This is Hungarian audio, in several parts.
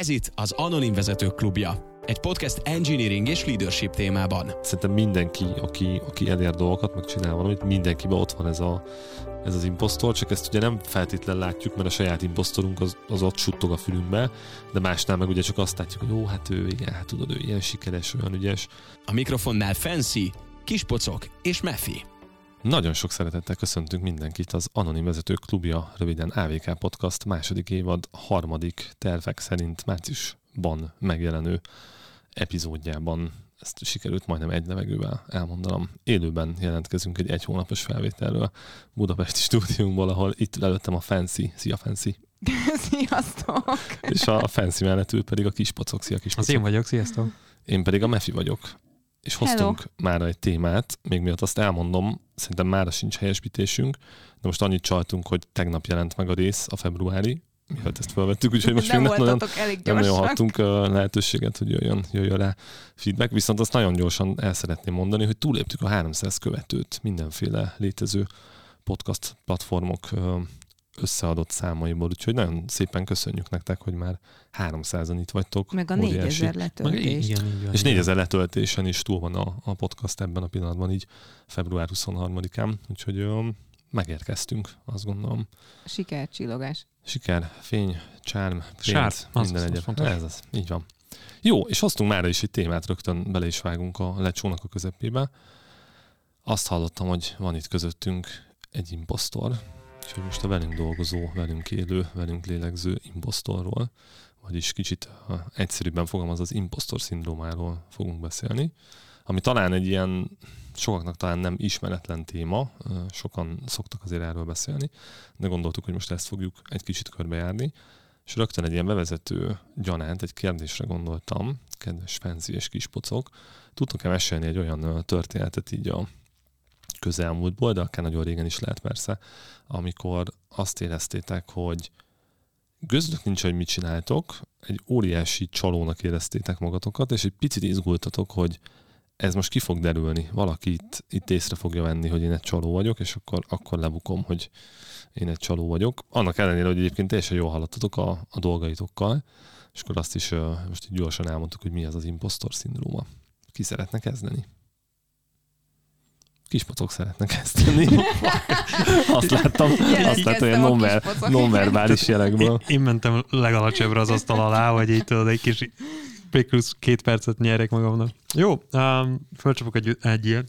Ez itt az Anonim Vezetők Klubja. Egy podcast engineering és leadership témában. Szerintem mindenki, aki, aki elér dolgokat, meg csinál valamit, mindenkiben ott van ez, a, ez az imposztor, csak ezt ugye nem feltétlen látjuk, mert a saját imposztorunk az, az ott suttog a fülünkbe, de másnál meg ugye csak azt látjuk, hogy jó, hát ő, igen, hát tudod, ő ilyen sikeres, olyan ügyes. A mikrofonnál Fancy, Kispocok és Mefi. Nagyon sok szeretettel köszöntünk mindenkit az Anonim Vezetők Klubja, röviden AVK Podcast második évad harmadik tervek szerint márciusban megjelenő epizódjában. Ezt sikerült majdnem egy levegővel elmondanom. Élőben jelentkezünk egy egy hónapos felvételről Budapesti stúdiumból, ahol itt előttem a Fancy. Szia Fancy! Sziasztok! És a Fancy mellett ül pedig a Kispocok. Szia Kispocok! Az én vagyok, sziasztok! Én pedig a Mefi vagyok és hoztunk már egy témát, még miatt azt elmondom, szerintem már sincs helyesbítésünk, de most annyit csaltunk, hogy tegnap jelent meg a rész, a februári, miatt ezt felvettük, úgyhogy most nem még nem nagyon, nem nagyon hattunk lehetőséget, hogy jöjjön, jöjjön rá feedback, viszont azt nagyon gyorsan el szeretném mondani, hogy túléptük a 300 követőt mindenféle létező podcast platformok összeadott számaiból, úgyhogy nagyon szépen köszönjük nektek, hogy már 300-an itt vagytok. Meg a 4000 letöltést. igen, igen, és 4000 letöltésen is túl van a, a podcast ebben a pillanatban, így február 23-án, úgyhogy ö, megérkeztünk, azt gondolom. Siker, csillogás. Siker, fény, csárm, pénz, minden egyet. Ez az, így van. Jó, és hoztunk már is egy témát, rögtön bele is vágunk a lecsónak a közepébe. Azt hallottam, hogy van itt közöttünk egy impostor, Úgyhogy most a velünk dolgozó, velünk élő, velünk lélegző impostorról, vagyis kicsit egyszerűbben fogalmaz az impostor szindrómáról fogunk beszélni, ami talán egy ilyen sokaknak talán nem ismeretlen téma, sokan szoktak azért erről beszélni, de gondoltuk, hogy most ezt fogjuk egy kicsit körbejárni, és rögtön egy ilyen bevezető gyanánt, egy kérdésre gondoltam, kedves Fenzi és Kispocok, tudtok-e mesélni egy olyan történetet így a közelmúltból, de akár nagyon régen is lehet persze, amikor azt éreztétek, hogy gözlök nincs, hogy mit csináltok, egy óriási csalónak éreztétek magatokat, és egy picit izgultatok, hogy ez most ki fog derülni, valaki itt, itt észre fogja venni, hogy én egy csaló vagyok, és akkor, akkor lebukom, hogy én egy csaló vagyok. Annak ellenére, hogy egyébként teljesen jól hallottatok a, a dolgaitokkal, és akkor azt is most így gyorsan elmondtuk, hogy mi ez az impostor szindróma. Ki szeretne kezdeni? Kispocok szeretnek kezdeni. azt láttam, azt láttam, hogy non nonverbális jelekből. Én, én, mentem legalacsonyabbra az asztal alá, hogy így tudod, egy kis plusz két percet nyerek magamnak. Jó, um, fölcsapok egy, egy ilyen.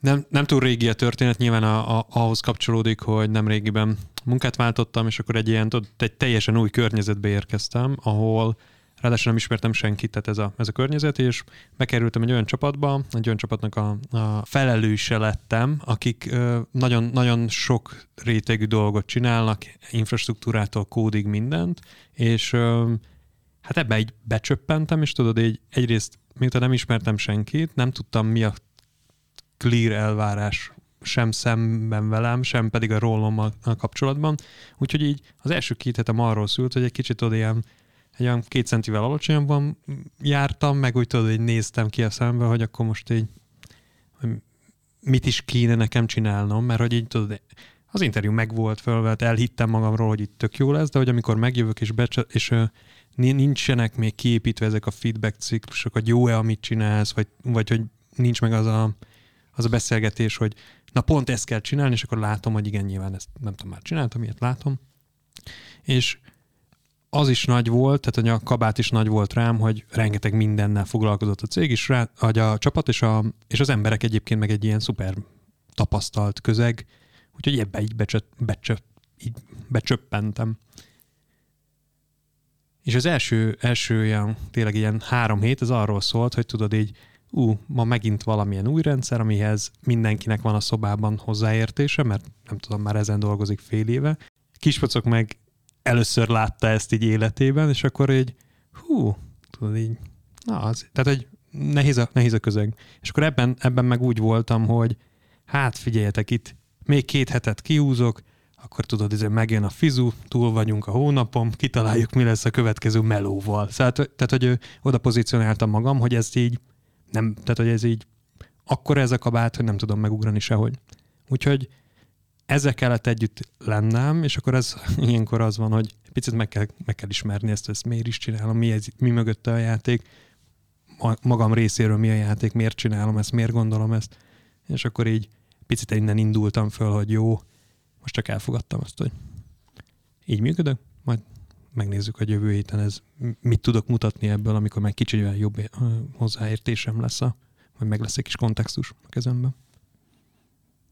Nem, nem túl régi a történet, nyilván a, a, ahhoz kapcsolódik, hogy nem régiben munkát váltottam, és akkor egy ilyen, tudod, egy teljesen új környezetbe érkeztem, ahol Ráadásul nem ismertem senkit, tehát ez a, ez a környezet, és bekerültem egy olyan csapatba, egy olyan csapatnak a, a felelőse lettem, akik nagyon, nagyon sok rétegű dolgot csinálnak, infrastruktúrától kódig mindent, és hát ebbe így becsöppentem, és tudod, így egyrészt miután nem ismertem senkit, nem tudtam mi a clear elvárás sem szemben velem, sem pedig a rólommal kapcsolatban. Úgyhogy így az első két hetem arról szült, hogy egy kicsit oda ilyen egy olyan két centivel alacsonyabban jártam, meg úgy tudod, hogy néztem ki a szembe, hogy akkor most így mit is kéne nekem csinálnom, mert hogy így tudod, az interjú megvolt fölvett, elhittem magamról, hogy itt tök jó lesz, de hogy amikor megjövök és, becse, és nincsenek még kiépítve ezek a feedback ciklusok, hogy jó-e, amit csinálsz, vagy, vagy hogy nincs meg az a, az a beszélgetés, hogy na pont ezt kell csinálni, és akkor látom, hogy igen, nyilván ezt nem tudom, már csináltam, ilyet látom. És az is nagy volt, tehát a kabát is nagy volt rám, hogy rengeteg mindennel foglalkozott a cég is, rá, hogy a csapat és, a, és az emberek egyébként meg egy ilyen szuper tapasztalt közeg, úgyhogy ebbe így, becsöp, becsöp, így becsöppentem. És az első, első ilyen, tényleg ilyen három hét, az arról szólt, hogy tudod így, ú, ma megint valamilyen új rendszer, amihez mindenkinek van a szobában hozzáértése, mert nem tudom, már ezen dolgozik fél éve. Kispacok meg először látta ezt így életében, és akkor így, hú, tudod így, na az, tehát egy nehéz a, nehéz a közeg. És akkor ebben, ebben meg úgy voltam, hogy hát figyeljetek itt, még két hetet kiúzok, akkor tudod, ez megjön a fizu, túl vagyunk a hónapom, kitaláljuk, mi lesz a következő melóval. Szóval, tehát, hogy oda pozícionáltam magam, hogy ez így, nem, tehát, hogy ez így, akkor ez a kabát, hogy nem tudom megugrani sehogy. Úgyhogy ezzel kellett együtt lennem, és akkor ez ilyenkor az van, hogy picit meg kell, meg kell ismerni ezt, ezt miért is csinálom, mi, ez, mi mögötte a játék, magam részéről mi a játék, miért csinálom ezt, miért gondolom ezt, és akkor így picit innen indultam föl, hogy jó, most csak elfogadtam azt, hogy így működök, majd megnézzük, hogy jövő héten ez mit tudok mutatni ebből, amikor meg kicsit jobb hozzáértésem lesz, a, vagy meg lesz egy kis kontextus a kezemben.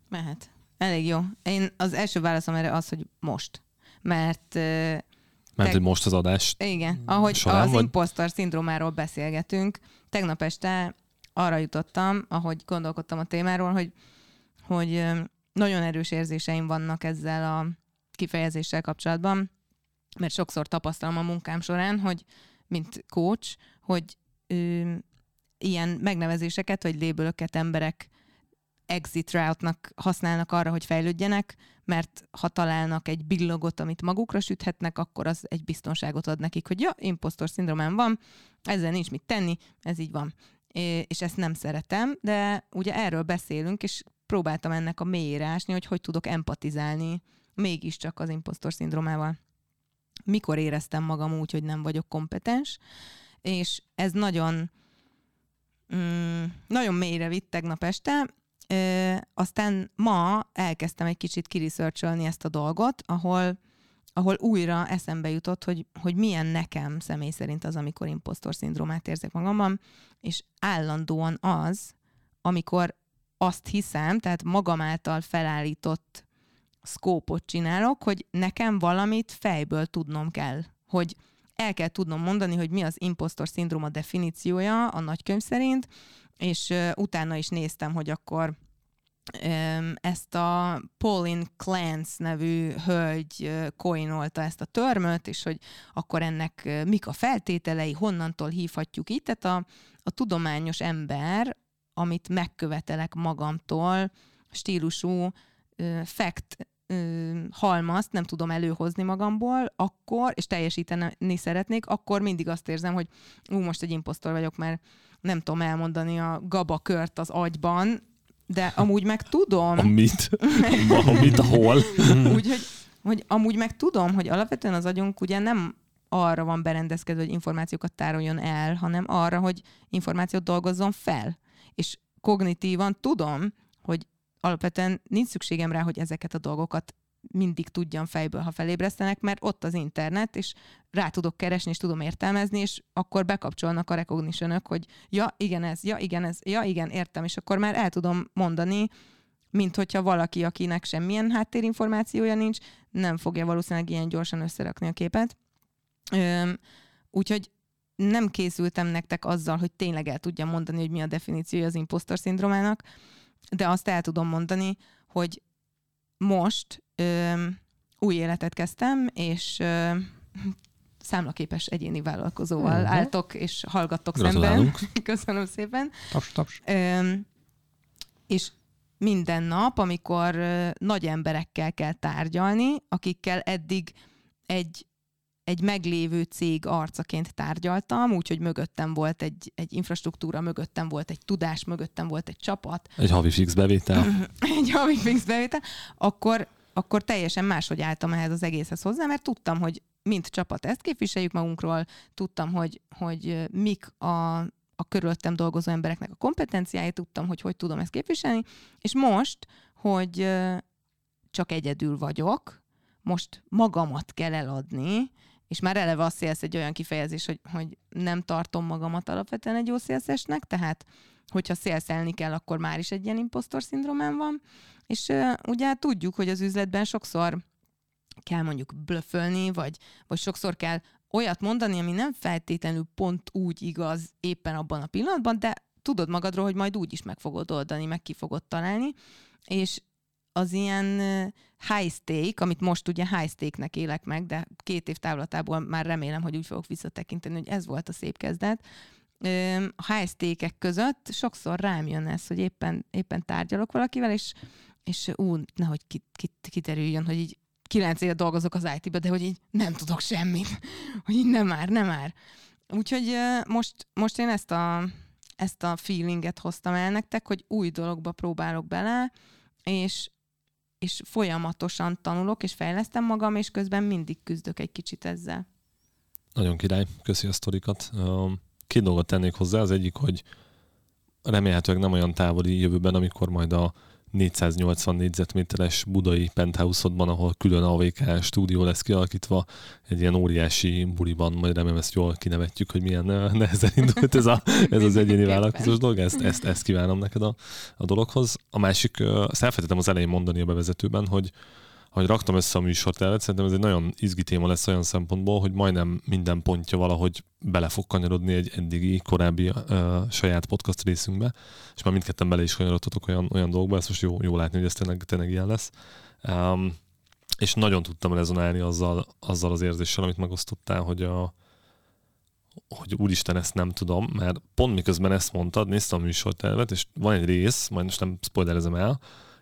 Mehet. Elég jó. Én az első válaszom erre az, hogy most. Mert mert hogy most az adás. Igen, ahogy során, az vagy? impostor szindrómáról beszélgetünk, tegnap este arra jutottam, ahogy gondolkodtam a témáról, hogy, hogy nagyon erős érzéseim vannak ezzel a kifejezéssel kapcsolatban, mert sokszor tapasztalom a munkám során, hogy mint coach, hogy ö, ilyen megnevezéseket vagy lébölöket emberek exit route-nak használnak arra, hogy fejlődjenek, mert ha találnak egy billogot, amit magukra süthetnek, akkor az egy biztonságot ad nekik, hogy ja, impostor szindromám van, ezzel nincs mit tenni, ez így van. És ezt nem szeretem, de ugye erről beszélünk, és próbáltam ennek a mélyére ásni, hogy hogy tudok empatizálni mégiscsak az impostor szindrómával. Mikor éreztem magam úgy, hogy nem vagyok kompetens, és ez nagyon mm, nagyon mélyre vitt tegnap este, Ö, aztán ma elkezdtem egy kicsit kiriszörcsölni ezt a dolgot, ahol, ahol újra eszembe jutott, hogy, hogy milyen nekem személy szerint az, amikor impostor szindrómát érzek magamban, és állandóan az, amikor azt hiszem, tehát magam által felállított szkópot csinálok, hogy nekem valamit fejből tudnom kell, hogy el kell tudnom mondani, hogy mi az impostor szindróma definíciója a nagykönyv szerint, és utána is néztem, hogy akkor ezt a Pauline Clance nevű hölgy koinolta ezt a törmöt, és hogy akkor ennek mik a feltételei, honnantól hívhatjuk itt. Tehát a, a tudományos ember, amit megkövetelek magamtól, stílusú fact halmazt nem tudom előhozni magamból, akkor, és teljesíteni szeretnék, akkor mindig azt érzem, hogy ú, most egy imposztor vagyok, mert nem tudom elmondani a gabakört az agyban, de amúgy meg tudom. Amit? Amit, hol? Úgyhogy hogy amúgy meg tudom, hogy alapvetően az agyunk ugye nem arra van berendezkedve, hogy információkat tároljon el, hanem arra, hogy információt dolgozzon fel. És kognitívan tudom, hogy alapvetően nincs szükségem rá, hogy ezeket a dolgokat mindig tudjam fejből, ha felébresztenek, mert ott az internet, és rá tudok keresni, és tudom értelmezni, és akkor bekapcsolnak a recognition hogy ja, igen ez, ja, igen ez, ja, igen, értem, és akkor már el tudom mondani, mint hogyha valaki, akinek semmilyen háttérinformációja nincs, nem fogja valószínűleg ilyen gyorsan összerakni a képet. Úgyhogy nem készültem nektek azzal, hogy tényleg el tudjam mondani, hogy mi a definíciója az impostor szindrómának, de azt el tudom mondani, hogy most ö, új életet kezdtem, és ö, számlaképes egyéni vállalkozóval uh-huh. álltok és hallgattok szemben. Köszönöm szépen. Taps, taps. Ö, és minden nap, amikor nagy emberekkel kell tárgyalni, akikkel eddig egy egy meglévő cég arcaként tárgyaltam, úgyhogy mögöttem volt egy, egy infrastruktúra, mögöttem volt egy tudás, mögöttem volt egy csapat. Egy havi fix bevétel. egy havi fix bevétel. Akkor, akkor teljesen máshogy álltam ehhez az egészhez hozzá, mert tudtam, hogy mint csapat ezt képviseljük magunkról, tudtam, hogy, hogy mik a, a körülöttem dolgozó embereknek a kompetenciái, tudtam, hogy hogy tudom ezt képviselni, és most, hogy csak egyedül vagyok, most magamat kell eladni, és már eleve a szélsz egy olyan kifejezés, hogy, hogy nem tartom magamat alapvetően egy jó szélszesnek, tehát hogyha szélszelni kell, akkor már is egy ilyen impostor szindrómám van, és uh, ugye tudjuk, hogy az üzletben sokszor kell mondjuk blöfölni, vagy, vagy sokszor kell olyat mondani, ami nem feltétlenül pont úgy igaz éppen abban a pillanatban, de tudod magadról, hogy majd úgy is meg fogod oldani, meg ki fogod találni, és az ilyen high stake, amit most ugye high stake-nek élek meg, de két év távlatából már remélem, hogy úgy fogok visszatekinteni, hogy ez volt a szép kezdet. A stake között sokszor rám jön ez, hogy éppen, éppen tárgyalok valakivel, és, és ú, nehogy kiterüljön, hogy így kilenc éve dolgozok az IT-be, de hogy így nem tudok semmit, hogy így nem már, nem már. Úgyhogy most, most én ezt a, ezt a feelinget hoztam el nektek, hogy új dologba próbálok bele, és és folyamatosan tanulok, és fejlesztem magam, és közben mindig küzdök egy kicsit ezzel. Nagyon király, köszi a sztorikat. Két dolgot tennék hozzá, az egyik, hogy remélhetőleg nem olyan távoli jövőben, amikor majd a 480 négyzetméteres budai penthouse-odban, ahol külön AVK stúdió lesz kialakítva, egy ilyen óriási buliban, majd remélem ezt jól kinevetjük, hogy milyen nehezen indult ez, a, ez az egyéni vállalkozós dolog, ezt, ezt, ezt kívánom neked a, a dologhoz. A másik, ezt elfelejtettem az elején mondani a bevezetőben, hogy hogy raktam össze a műsortervet, szerintem ez egy nagyon izgi téma lesz olyan szempontból, hogy majdnem minden pontja valahogy bele fog kanyarodni egy eddigi, korábbi uh, saját podcast részünkbe, és már mindketten bele is kanyarodtatok olyan, olyan dolgokba, ezt most jó, jó látni, hogy ez tényleg, tényleg ilyen lesz. Um, és nagyon tudtam rezonálni azzal, azzal az érzéssel, amit megosztottál, hogy a, hogy úristen, ezt nem tudom, mert pont miközben ezt mondtad, néztem a műsortervet, és van egy rész, majd most nem spoilerezem el,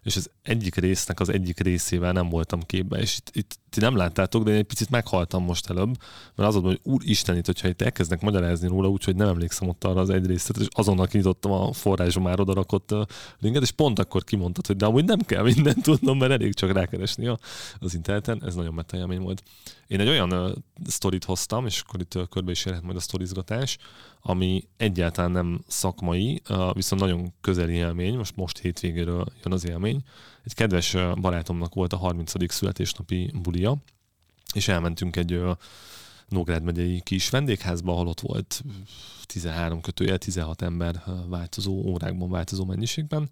és az egyik résznek az egyik részével nem voltam képbe, és itt, itt ti nem láttátok, de én egy picit meghaltam most előbb, mert az volt, hogy úr Istenit, hogyha itt elkezdnek magyarázni róla, úgyhogy nem emlékszem ott arra az egy részt, és azonnal kinyitottam a forrásom már oda rakott linket, és pont akkor kimondtad, hogy de amúgy nem kell mindent tudnom, mert elég csak rákeresni az interneten, ez nagyon meta volt. Én egy olyan uh, sztorit hoztam, és akkor itt uh, körbe is érhet majd a sztorizgatás, ami egyáltalán nem szakmai, uh, viszont nagyon közeli élmény, most most hétvégéről jön az élmény. Egy kedves barátomnak volt a 30. születésnapi bulia, és elmentünk egy Nógrád megyei kis vendégházba, ahol ott volt 13 kötője, 16 ember változó órákban, változó mennyiségben,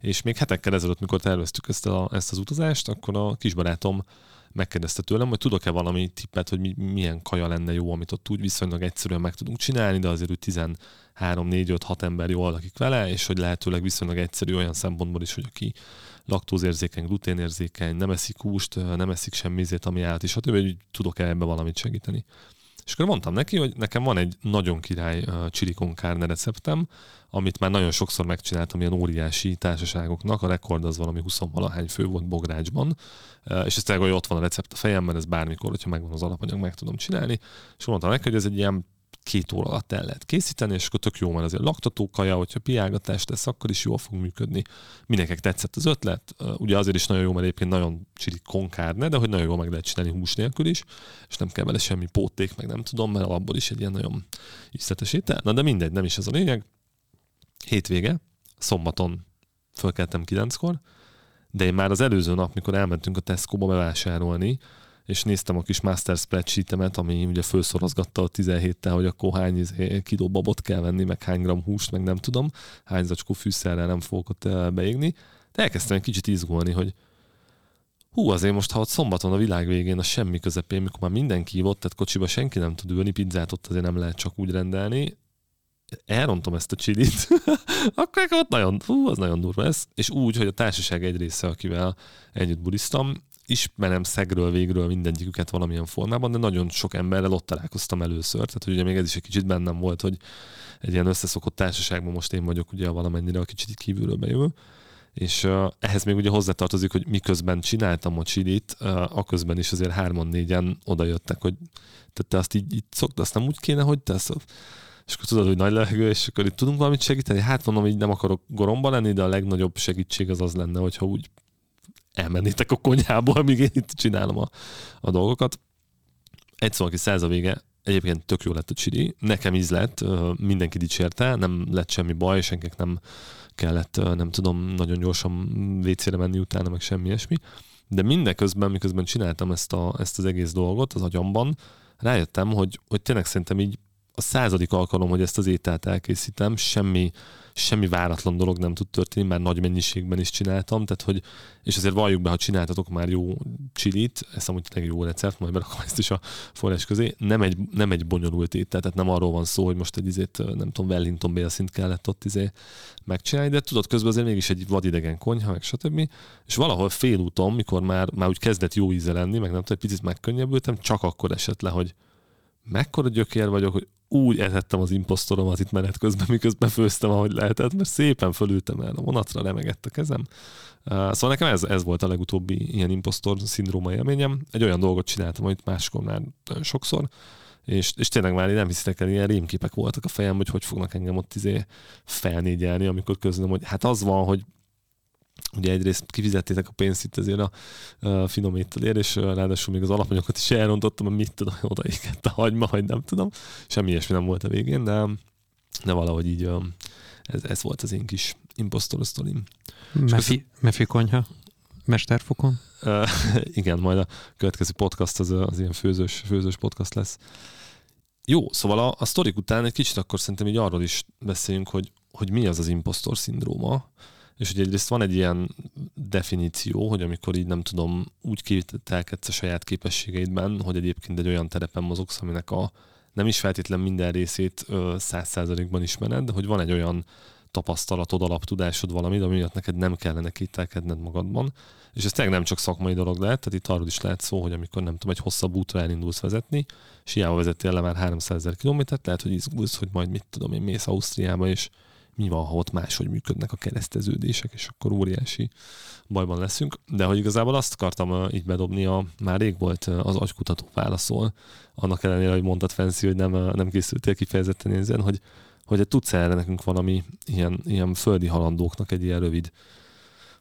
és még hetekkel ezelőtt, mikor terveztük ezt, a, ezt az utazást, akkor a kisbarátom megkérdezte tőlem, hogy tudok-e valami tippet, hogy mi, milyen kaja lenne jó, amit ott úgy viszonylag egyszerűen meg tudunk csinálni, de azért úgy 13, 4, 5, 6 ember jól lakik vele, és hogy lehetőleg viszonylag egyszerű olyan szempontból is, hogy aki laktózérzékeny, gluténérzékeny, nem eszik húst, nem eszik semmizét, ami állat, és stb., hogy tudok-e ebbe valamit segíteni. És akkor mondtam neki, hogy nekem van egy nagyon király uh, receptem, amit már nagyon sokszor megcsináltam ilyen óriási társaságoknak, a rekord az valami 20 valahány fő volt Bográcsban, és ez tényleg, hogy ott van a recept a fejemben, ez bármikor, hogyha megvan az alapanyag, meg tudom csinálni, és mondtam neki, hogy ez egy ilyen két óra alatt el lehet készíteni, és akkor tök jó, mert azért laktató kaja, hogyha piálgatást tesz, akkor is jól fog működni. Mindenkinek tetszett az ötlet, ugye azért is nagyon jó, mert egyébként nagyon csili konkárne, de hogy nagyon jól meg lehet csinálni hús nélkül is, és nem kell vele semmi póték, meg nem tudom, mert abból is egy ilyen nagyon ízletes étel. Na de mindegy, nem is ez a lényeg. Hétvége, szombaton fölkeltem kilenckor, de én már az előző nap, mikor elmentünk a Tesco-ba bevásárolni, és néztem a kis master spreadsheetemet, ami ugye felszorozgatta a 17-tel, hogy akkor hány izé, kiló babot kell venni, meg hány gram húst, meg nem tudom, hány zacskó fűszerrel nem fogok ott eh, beégni. De elkezdtem egy kicsit izgulni, hogy hú, azért most, ha ott szombaton a világ végén a semmi közepén, mikor már mindenki ott, tehát kocsiba senki nem tud ülni, pizzát ott azért nem lehet csak úgy rendelni, elrontom ezt a csilit, akkor ott nagyon, hú, az nagyon durva lesz. És úgy, hogy a társaság egy része, akivel együtt budisztam, ismerem szegről végről mindegyiküket valamilyen formában, de nagyon sok emberrel ott találkoztam először, tehát hogy ugye még ez is egy kicsit bennem volt, hogy egy ilyen összeszokott társaságban most én vagyok ugye valamennyire a kicsit kívülről bejövő, és uh, ehhez még ugye hozzátartozik, hogy miközben csináltam a csilit, uh, aközben is azért hárman négyen oda jöttek, hogy te, te azt így, így szoktad, azt nem úgy kéne, hogy te ezt, és akkor tudod, hogy nagy lehegő, és akkor itt tudunk valamit segíteni. Hát mondom, így nem akarok goromba lenni, de a legnagyobb segítség az az lenne, hogyha úgy elmennétek a konyhából, amíg én itt csinálom a, a dolgokat. Egy szó, aki száz a vége, egyébként tök jó lett a csiri, nekem íz lett, mindenki dicsérte, nem lett semmi baj, senkinek nem kellett, nem tudom, nagyon gyorsan vécére menni utána, meg semmi ilyesmi. De mindeközben, miközben csináltam ezt, a, ezt az egész dolgot az agyamban, rájöttem, hogy, hogy tényleg szerintem így a századik alkalom, hogy ezt az ételt elkészítem, semmi semmi váratlan dolog nem tud történni, már nagy mennyiségben is csináltam, tehát hogy, és azért valljuk be, ha csináltatok már jó csilit, ez amúgy tényleg jó recept, majd berakom ezt is a forrás közé, nem egy, nem egy bonyolult étel, tehát nem arról van szó, hogy most egy izét, nem tudom, Wellington bélszint kellett ott izé megcsinálni, de tudod, közben azért mégis egy vadidegen konyha, meg stb. És valahol félúton, mikor már, már úgy kezdett jó íze lenni, meg nem tudom, egy picit megkönnyebbültem, csak akkor esett le, hogy mekkora gyökér vagyok, hogy úgy etettem az imposztoromat itt menet közben, miközben főztem, ahogy lehetett, mert szépen fölültem el a vonatra, remegett a kezem. Szóval nekem ez, ez volt a legutóbbi ilyen imposztor szindróma élményem. Egy olyan dolgot csináltam, amit máskor már sokszor, és, és tényleg már nem hiszitek el, ilyen rémképek voltak a fejem, hogy hogy fognak engem ott izé felnégyelni, amikor közlöm, hogy hát az van, hogy ugye egyrészt kifizettétek a pénzt itt azért a, a finom ételért, és ráadásul még az alapanyagokat is elrontottam, mit tudom, oda a hagyma, vagy nem tudom. Semmi ilyesmi nem volt a végén, de, de valahogy így ez, ez volt az én kis impostor sztorim. Mefi, Mefi konyha? Mesterfokon? Uh, igen, majd a következő podcast az, az ilyen főzős, főzős podcast lesz. Jó, szóval a, a sztorik után egy kicsit akkor szerintem így arról is beszéljünk, hogy, hogy mi az az impostor szindróma, és hogy egyrészt van egy ilyen definíció, hogy amikor így nem tudom, úgy kételkedsz a saját képességeidben, hogy egyébként egy olyan terepen mozogsz, aminek a nem is feltétlen minden részét száz százalékban ismered, de hogy van egy olyan tapasztalatod, alaptudásod valami, ami miatt neked nem kellene kételkedned magadban. És ez tényleg nem csak szakmai dolog lehet, tehát itt arról is lehet szó, hogy amikor nem tudom, egy hosszabb útra elindulsz vezetni, és hiába vezettél le már 300 ezer kilométert, lehet, hogy izgulsz, hogy majd mit tudom én, mész Ausztriába, és mi van, ha ott máshogy működnek a kereszteződések, és akkor óriási bajban leszünk. De hogy igazából azt akartam így bedobni, a, már rég volt az agykutató válaszol, annak ellenére, hogy mondtad Fancy, hogy nem, nem készültél kifejezetten ezen, hogy, hogy tudsz erre nekünk valami ilyen, ilyen földi halandóknak egy ilyen rövid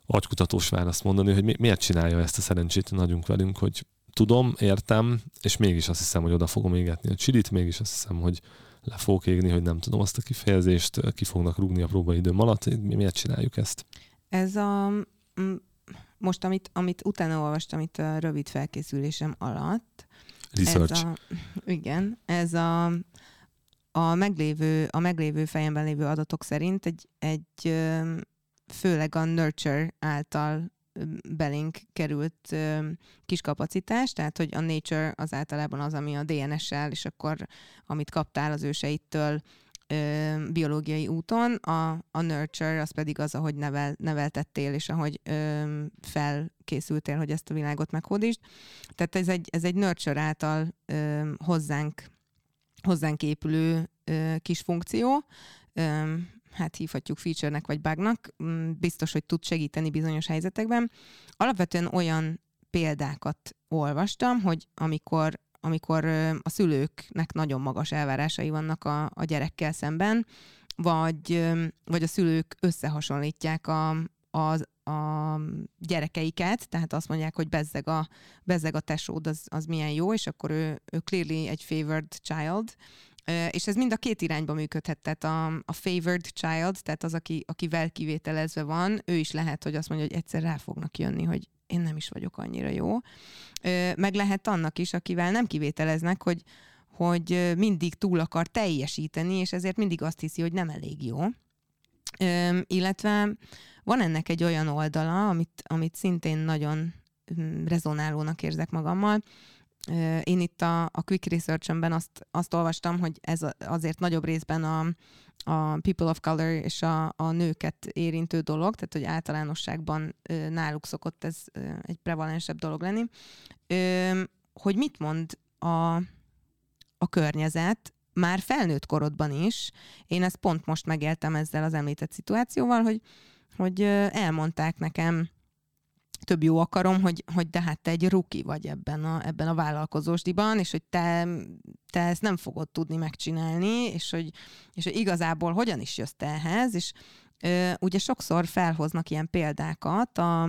agykutatós választ mondani, hogy mi, miért csinálja ezt a szerencsét nagyunk velünk, hogy tudom, értem, és mégis azt hiszem, hogy oda fogom égetni a csilit, mégis azt hiszem, hogy le fogok égni, hogy nem tudom azt a kifejezést, ki fognak rúgni a próbaidőm alatt. Mi miért csináljuk ezt? Ez a most, amit, amit utána olvastam itt a rövid felkészülésem alatt. Research. Ez a, igen, ez a, a, meglévő, a meglévő fejemben lévő adatok szerint egy, egy főleg a Nurture által belénk került kis kapacitás, tehát hogy a nature az általában az, ami a DNS-sel, és akkor amit kaptál az őseittől biológiai úton, a, a nurture az pedig az, ahogy nevel, neveltettél, és ahogy ö, felkészültél, hogy ezt a világot meghódítsd. Tehát ez egy, ez egy nurture által hozzánk, hozzánk épülő kis funkció, hát hívhatjuk feature-nek vagy bugnak, mm, biztos, hogy tud segíteni bizonyos helyzetekben. Alapvetően olyan példákat olvastam, hogy amikor amikor a szülőknek nagyon magas elvárásai vannak a, a gyerekkel szemben, vagy, vagy a szülők összehasonlítják a, a, a gyerekeiket, tehát azt mondják, hogy bezzeg a, bezzeg a tesód, az, az milyen jó, és akkor ő, ő clearly egy favored child, és ez mind a két irányba működhet, tehát a, a favored child, tehát az, aki, akivel kivételezve van, ő is lehet, hogy azt mondja, hogy egyszer rá fognak jönni, hogy én nem is vagyok annyira jó. Meg lehet annak is, akivel nem kivételeznek, hogy, hogy mindig túl akar teljesíteni, és ezért mindig azt hiszi, hogy nem elég jó. Illetve van ennek egy olyan oldala, amit, amit szintén nagyon hm, rezonálónak érzek magammal, én itt a, a Quick Research-ben azt, azt olvastam, hogy ez azért nagyobb részben a, a people of color és a, a nőket érintő dolog, tehát hogy általánosságban náluk szokott ez egy prevalensebb dolog lenni. Hogy mit mond a, a környezet, már felnőtt korodban is, én ezt pont most megéltem ezzel az említett szituációval, hogy, hogy elmondták nekem több jó akarom, hogy, hogy de hát te egy ruki vagy ebben a, ebben a vállalkozósdiban, és hogy te, te ezt nem fogod tudni megcsinálni, és hogy, és hogy igazából hogyan is jössz te ehhez, és ö, ugye sokszor felhoznak ilyen példákat a,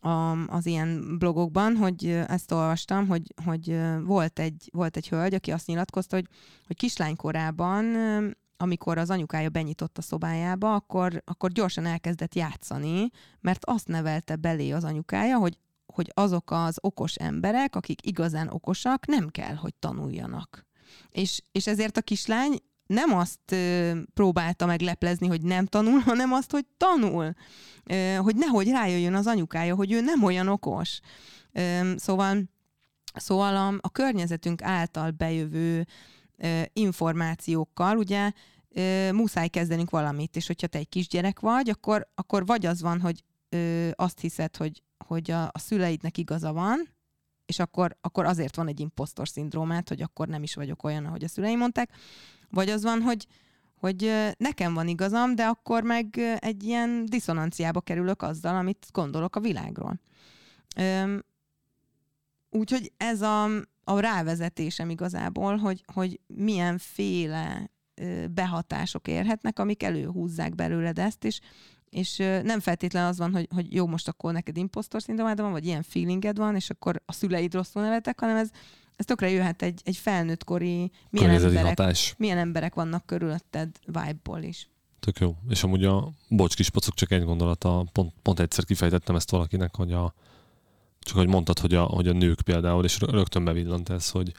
a, az ilyen blogokban, hogy ezt olvastam, hogy, hogy volt, egy, volt egy hölgy, aki azt nyilatkozta, hogy, hogy kislánykorában amikor az anyukája benyitott a szobájába, akkor, akkor gyorsan elkezdett játszani, mert azt nevelte belé az anyukája, hogy, hogy azok az okos emberek, akik igazán okosak, nem kell, hogy tanuljanak. És, és ezért a kislány nem azt ö, próbálta megleplezni, hogy nem tanul, hanem azt, hogy tanul. Ö, hogy nehogy rájöjjön az anyukája, hogy ő nem olyan okos. Ö, szóval szóval a, a környezetünk által bejövő információkkal, ugye muszáj kezdenünk valamit, és hogyha te egy kisgyerek vagy, akkor, akkor vagy az van, hogy azt hiszed, hogy, hogy a, a szüleidnek igaza van, és akkor, akkor azért van egy impostor szindrómát, hogy akkor nem is vagyok olyan, ahogy a szüleim mondták, vagy az van, hogy, hogy nekem van igazam, de akkor meg egy ilyen diszonanciába kerülök azzal, amit gondolok a világról. Úgyhogy ez a, a rávezetésem igazából, hogy, hogy milyen féle behatások érhetnek, amik előhúzzák belőled ezt, és, és nem feltétlenül az van, hogy, hogy jó, most akkor neked impostor szindrómád van, vagy ilyen feelinged van, és akkor a szüleid rosszul nevetek, hanem ez, ez tökre jöhet egy, egy felnőttkori, milyen emberek, hatás. milyen emberek vannak körülötted vibe-ból is. Tök jó. És amúgy a bocs kis pocok, csak egy gondolata, pont, pont egyszer kifejtettem ezt valakinek, hogy a, csak hogy mondtad, hogy a, hogy a nők például, és rögtön bevillant ez, hogy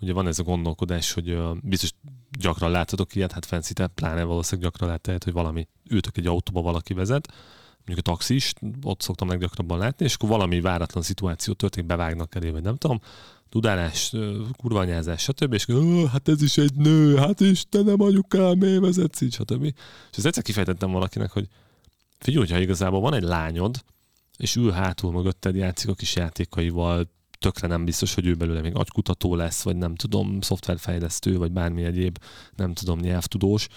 ugye van ez a gondolkodás, hogy biztos gyakran látotok ilyet, hát fancy pláne valószínűleg gyakran lehet, hogy valami ültök egy autóba, valaki vezet, mondjuk a taxis, ott szoktam leggyakrabban látni, és akkor valami váratlan szituáció történik, bevágnak elé, vagy nem tudom, tudálás, kurvanyázás, stb. És hát ez is egy nő, hát Istenem, anyukám, miért vezetsz így, stb. És ezt egyszer kifejtettem valakinek, hogy figyelj, hogyha igazából van egy lányod, és ül hátul mögötted, játszik a kis játékaival, tökre nem biztos, hogy ő belőle még agykutató lesz, vagy nem tudom, szoftverfejlesztő, vagy bármi egyéb, nem tudom, nyelvtudós,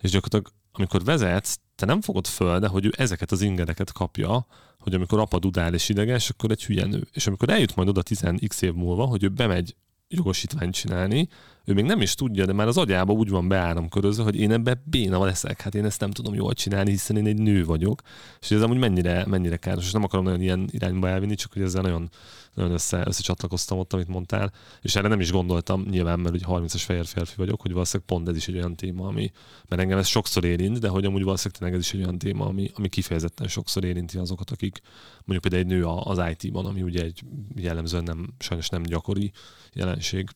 és gyakorlatilag amikor vezetsz, te nem fogod föl, de hogy ő ezeket az ingereket kapja, hogy amikor apa dudál és ideges, akkor egy hülye nő. És amikor eljut majd oda 10x év múlva, hogy ő bemegy jogosítványt csinálni, ő még nem is tudja, de már az agyába úgy van beáramkörözve, hogy én ebbe béna leszek, hát én ezt nem tudom jól csinálni, hiszen én egy nő vagyok. És ez amúgy mennyire, mennyire káros, és nem akarom nagyon ilyen irányba elvinni, csak hogy ezzel nagyon, nagyon össze, összecsatlakoztam ott, amit mondtál, és erre nem is gondoltam, nyilván, mert ugye 30-as fehér férfi vagyok, hogy valószínűleg pont ez is egy olyan téma, ami, mert engem ez sokszor érint, de hogy amúgy valószínűleg tényleg ez is egy olyan téma, ami, ami kifejezetten sokszor érinti azokat, akik mondjuk például egy nő az IT-ban, ami ugye egy jellemzően nem, sajnos nem gyakori jelenség.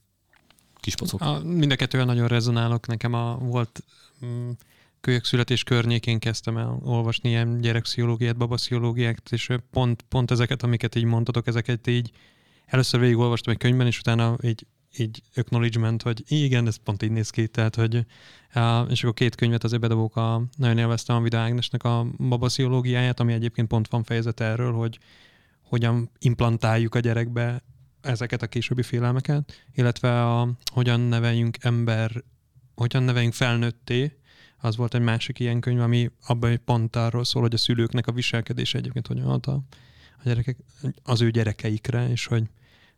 Kispacok. A, mind a kettővel nagyon rezonálok. Nekem a, volt mm, kölyök születés környékén kezdtem el olvasni ilyen gyerekpszichológiát, babapszichológiát, és pont, pont ezeket, amiket így mondtatok, ezeket így először végigolvastam egy könyvben, és utána így, így acknowledgement, hogy igen, ez pont így néz ki, tehát, hogy és akkor két könyvet azért bedobok, a, nagyon élveztem a Vida Ágnesnek a babapszichológiáját, ami egyébként pont van fejezet erről, hogy hogyan implantáljuk a gyerekbe ezeket a későbbi félelmeket, illetve a, hogyan neveljünk ember, hogyan neveljünk felnőtté, az volt egy másik ilyen könyv, ami abban egy pont arról szól, hogy a szülőknek a viselkedése egyébként hogyan hat a, a gyerekek, az ő gyerekeikre, és hogy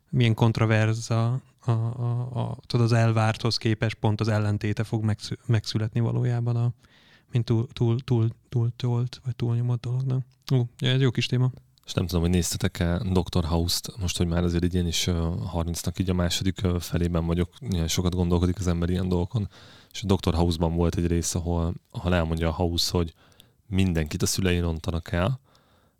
milyen kontroverza a, a, a, tudod, az elvárthoz képest pont az ellentéte fog megszü, megszületni valójában, a, mint túl, túl, túl, túl tolt, vagy túlnyomott dolognak. Ú, ez jó kis téma. És nem tudom, hogy néztetek-e Dr. House-t, most, hogy már azért én is 30-nak így a második felében vagyok, sokat gondolkodik az ember ilyen dolgokon, és a Dr. House-ban volt egy rész, ahol, ahol elmondja a House, hogy mindenkit a szülei rontanak el,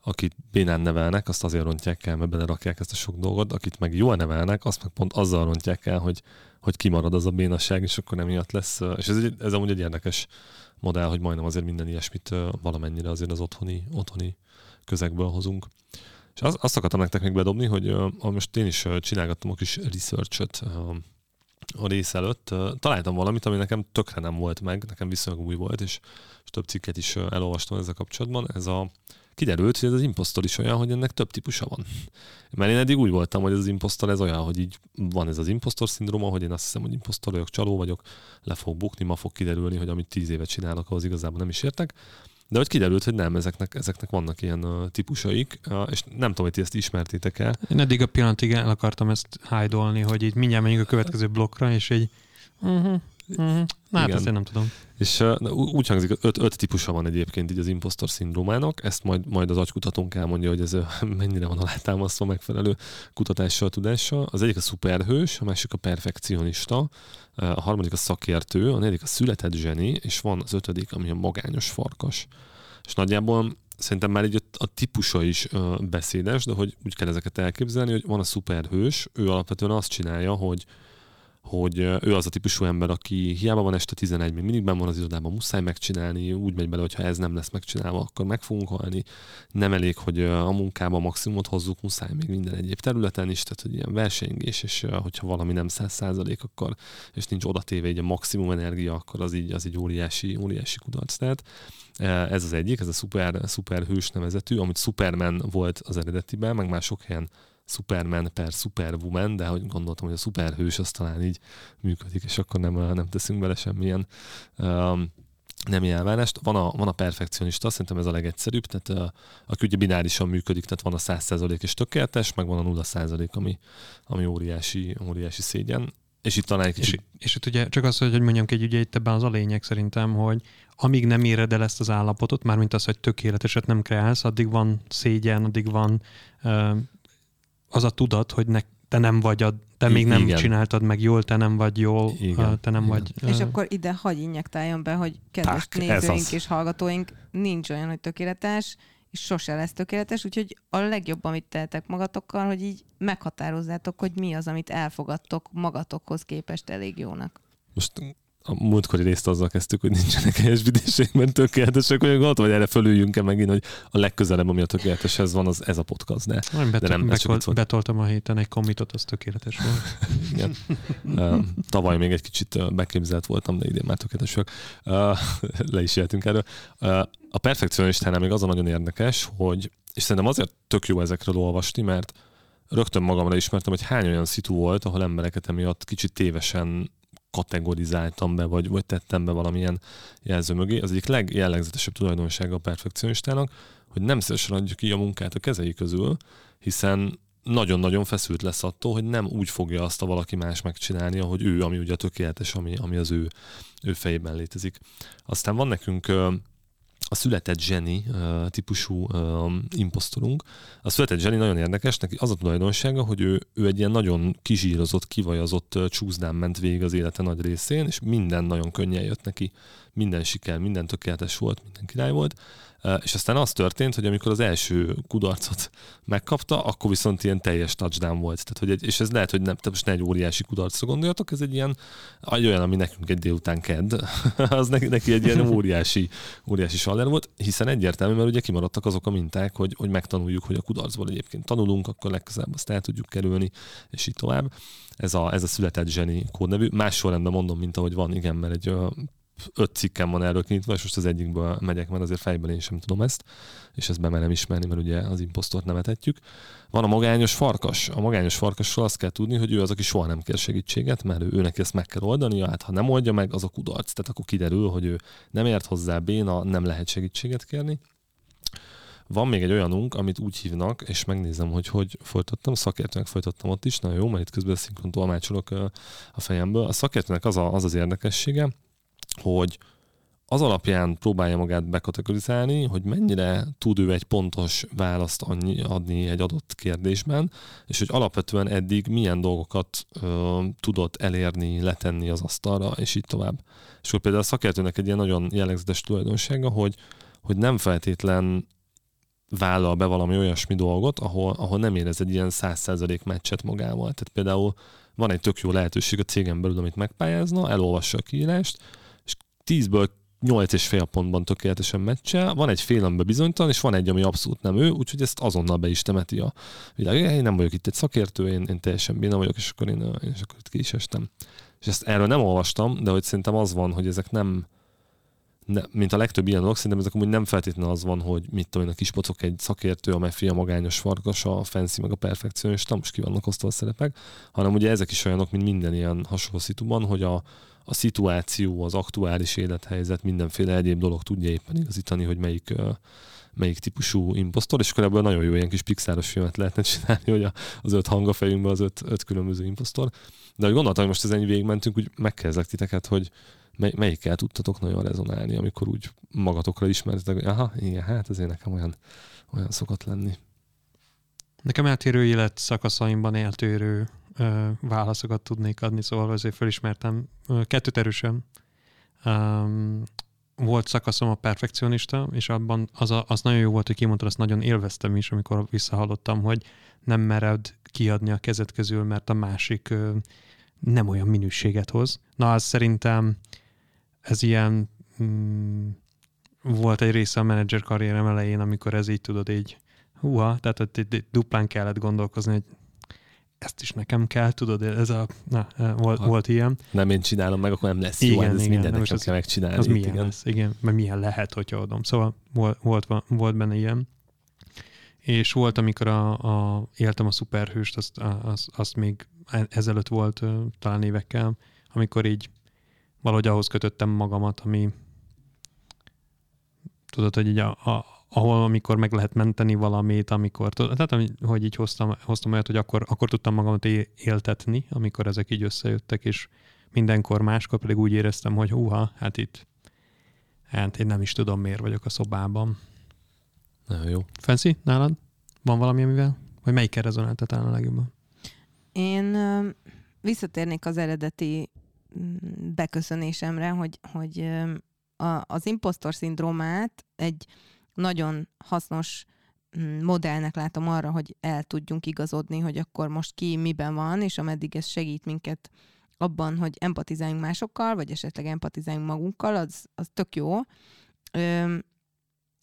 akit bénán nevelnek, azt azért rontják el, mert belerakják ezt a sok dolgot, akit meg jól nevelnek, azt meg pont azzal rontják el, hogy, hogy kimarad az a bénasság, és akkor emiatt lesz. És ez, egy, ez amúgy egy érdekes modell, hogy majdnem azért minden ilyesmit valamennyire azért az otthoni, otthoni közegből hozunk. És az, azt akartam nektek még bedobni, hogy uh, most én is csinálgattam a kis research-öt uh, a rész előtt. Találtam valamit, ami nekem tökre nem volt meg, nekem viszonylag új volt, és, és több cikket is elolvastam ezzel kapcsolatban. Ez a kiderült, hogy ez az impostor is olyan, hogy ennek több típusa van. Mert én eddig úgy voltam, hogy ez az impostor ez olyan, hogy így van ez az impostor szindróma, hogy én azt hiszem, hogy impostor vagyok, csaló vagyok, le fog bukni, ma fog kiderülni, hogy amit tíz évet csinálok, az igazából nem is értek. De hogy kiderült, hogy nem, ezeknek, ezeknek vannak ilyen uh, típusaik, uh, és nem tudom, hogy ti ezt ismertétek el. Én eddig a pillanatig el akartam ezt hájdolni, hogy így mindjárt menjünk a következő blokkra, és egy uh-huh, Na, hát ezt én nem tudom. És uh, úgy hangzik, öt, öt típusa van egyébként így az impostor szindrómának, ezt majd, majd az agykutatónk elmondja, hogy ez mennyire van alátámasztva megfelelő kutatással, tudással. Az egyik a szuperhős, a másik a perfekcionista, a harmadik a szakértő, a negyedik a született zseni, és van az ötödik, ami a magányos farkas. És nagyjából szerintem már egy a típusa is beszédes, de hogy úgy kell ezeket elképzelni, hogy van a szuperhős, ő alapvetően azt csinálja, hogy hogy ő az a típusú ember, aki hiába van este 11, még mindig ben van az irodában, muszáj megcsinálni, úgy megy bele, hogy ha ez nem lesz megcsinálva, akkor meg fogunk halni. Nem elég, hogy a munkában maximumot hozzuk, muszáj még minden egyéb területen is, tehát hogy ilyen versengés, és hogyha valami nem száz százalék, akkor, és nincs oda téve egy a maximum energia, akkor az így, az egy óriási, óriási kudarc. Tehát ez az egyik, ez a szuper, szuper hős nevezetű, amit Superman volt az eredetiben, meg már sok helyen Superman per Superwoman, de hogy gondoltam, hogy a szuperhős az talán így működik, és akkor nem, nem teszünk bele semmilyen um, nem elvárást. Van a, van a perfekcionista, szerintem ez a legegyszerűbb, tehát uh, aki ugye binárisan működik, tehát van a 100% és tökéletes, meg van a 0% ami, ami óriási, óriási szégyen. És itt talán egy kicsit... És, és itt ugye csak az, hogy mondjam egy ugye itt ebben az a lényeg szerintem, hogy amíg nem éred el ezt az állapotot, mármint az, hogy tökéleteset nem kreálsz, addig van szégyen, addig van uh, az a tudat, hogy ne, te nem vagy a, te még nem Igen. csináltad meg jól, te nem vagy jól, Igen. te nem Igen. vagy... És akkor ide hagy injektáljon be, hogy kedves Ták, nézőink és hallgatóink, nincs olyan, hogy tökéletes, és sose lesz tökéletes, úgyhogy a legjobb, amit tehetek magatokkal, hogy így meghatározzátok, hogy mi az, amit elfogadtok magatokhoz képest elég jónak. Most a múltkori részt azzal kezdtük, hogy nincsenek helyesbítéseimben tökéletesek, hogy gondoltam, hogy erre fölüljünk-e megint, hogy a legközelebb, ami a tökéleteshez van, az ez a podcast. De, nem, de nem, bekol, csak betoltam a héten egy komitot, az tökéletes volt. Igen. Uh, tavaly még egy kicsit beképzelt voltam, de idén már tökéletes vagyok. Uh, le is jöttünk erről. Uh, a perfekcionistánál még az a nagyon érdekes, hogy, és szerintem azért tök jó ezekről olvasni, mert rögtön magamra ismertem, hogy hány olyan szitu volt, ahol embereket emiatt kicsit tévesen kategorizáltam be, vagy, vagy tettem be valamilyen jelző mögé. Az egyik legjellegzetesebb tulajdonsága a perfekcionistának, hogy nem szívesen adja ki a munkát a kezei közül, hiszen nagyon-nagyon feszült lesz attól, hogy nem úgy fogja azt a valaki más megcsinálni, ahogy ő, ami ugye tökéletes, ami, ami az ő, ő fejében létezik. Aztán van nekünk a született zseni típusú uh, imposztorunk. A született zseni nagyon érdekes, neki az a tulajdonsága, hogy ő, ő egy ilyen nagyon kizsírozott, kivajazott uh, csúszdán ment végig az élete nagy részén, és minden nagyon könnyen jött neki, minden siker, minden tökéletes volt, minden király volt, és aztán az történt, hogy amikor az első kudarcot megkapta, akkor viszont ilyen teljes touchdown volt. Tehát, hogy egy, és ez lehet, hogy nem, most ne egy óriási kudarcra gondoljatok, ez egy ilyen, egy olyan, ami nekünk egy délután kedd, az neki, neki egy ilyen óriási, óriási saller volt, hiszen egyértelmű, mert ugye kimaradtak azok a minták, hogy, hogy megtanuljuk, hogy a kudarcból egyébként tanulunk, akkor legközelebb azt el tudjuk kerülni, és így tovább. Ez a, ez a született zseni kódnevű. Más sorrendben mondom, mint ahogy van, igen, mert egy öt cikkem van erről kinyitva, és most az egyikből megyek, mert azért fejben én sem tudom ezt, és ezt bemerem ismerni, mert ugye az imposztort nevetetjük. Van a magányos farkas. A magányos farkasról azt kell tudni, hogy ő az, aki soha nem kér segítséget, mert ő, őnek ezt meg kell oldani, hát ha nem oldja meg, az a kudarc. Tehát akkor kiderül, hogy ő nem ért hozzá béna, nem lehet segítséget kérni. Van még egy olyanunk, amit úgy hívnak, és megnézem, hogy hogy folytattam, szakértőnek folytattam ott is, nagyon jó, mert itt közben szinkron tolmácsolok a fejemből. A szakértőnek az, a, az az érdekessége, hogy az alapján próbálja magát bekategorizálni, hogy mennyire tud ő egy pontos választ adni egy adott kérdésben, és hogy alapvetően eddig milyen dolgokat ö, tudott elérni, letenni az asztalra, és így tovább. És akkor például a szakértőnek egy ilyen nagyon jellegzetes tulajdonsága, hogy, hogy nem feltétlen vállal be valami olyasmi dolgot, ahol, ahol nem érez egy ilyen százszerzalék meccset magával. Tehát például van egy tök jó lehetőség a cégen belül, amit megpályázna, elolvassa a kiírást, 10-ből 8 és fél pontban tökéletesen meccsel, van egy fél, amiben bizonytalan, és van egy, ami abszolút nem ő, úgyhogy ezt azonnal be is temeti a világ. Én nem vagyok itt egy szakértő, én, én teljesen béna vagyok, és akkor én, én és akkor itt ki is estem. És ezt erről nem olvastam, de hogy szerintem az van, hogy ezek nem, ne, mint a legtöbb ilyen dolog, szerintem ezek amúgy nem feltétlenül az van, hogy mit tudom én, a kispocok egy szakértő, a Meffi, a magányos farkas, a fancy, meg a perfekcionista, most ki vannak osztva a szerepek, hanem ugye ezek is olyanok, mint minden ilyen hasonló szituban, hogy a, a szituáció, az aktuális élethelyzet, mindenféle egyéb dolog tudja éppen igazítani, hogy melyik, melyik típusú imposztor, és akkor ebből nagyon jó ilyen kis pixáros filmet lehetne csinálni, hogy az öt hang a fejünkben az öt, öt különböző imposztor. De hogy gondoltam, hogy most ezen végigmentünk, úgy megkezdek titeket, hogy mely, melyikkel tudtatok nagyon rezonálni, amikor úgy magatokra ismertetek, hogy aha, igen, hát ezért nekem olyan, olyan szokott lenni. Nekem eltérő élet szakaszaimban eltérő ö, válaszokat tudnék adni, szóval azért felismertem kettőt erősen. Um, volt szakaszom a perfekcionista, és abban az, a, az nagyon jó volt, hogy kimondtad, azt nagyon élveztem is, amikor visszahallottam, hogy nem mered kiadni a kezed közül, mert a másik ö, nem olyan minőséget hoz. Na, az szerintem ez ilyen mm, volt egy része a menedzser karrierem elején, amikor ez így tudod így, húha, tehát hogy duplán kellett gondolkozni, hogy ezt is nekem kell, tudod, ez a, na, e, volt, ha volt ilyen. Nem én csinálom meg, akkor nem lesz igen, jó, hát ez igen, minden nekem kell megcsinálni. Az milyen igen. lesz, igen, mert milyen lehet, hogyha adom. Szóval volt, volt, volt benne ilyen. És volt, amikor a, a, éltem a szuperhőst, azt, az, azt még ezelőtt volt talán évekkel, amikor így valahogy ahhoz kötöttem magamat, ami tudod, hogy így a, a, ahol amikor meg lehet menteni valamit, amikor, tehát hogy így hoztam, hoztam olyat, hogy akkor, akkor tudtam magamat éltetni, amikor ezek így összejöttek, és mindenkor máskor pedig úgy éreztem, hogy húha, hát itt hát én nem is tudom, miért vagyok a szobában. Nagyon jó. Fancy, nálad? Van valami, amivel? Vagy melyik rezonálta talán a legjobban? Én visszatérnék az eredeti mm, beköszönésemre, hogy, hogy a, az impostor szindrómát egy nagyon hasznos mm, modellnek látom arra, hogy el tudjunk igazodni, hogy akkor most ki miben van, és ameddig ez segít minket abban, hogy empatizáljunk másokkal, vagy esetleg empatizáljunk magunkkal, az, az tök jó. Ö,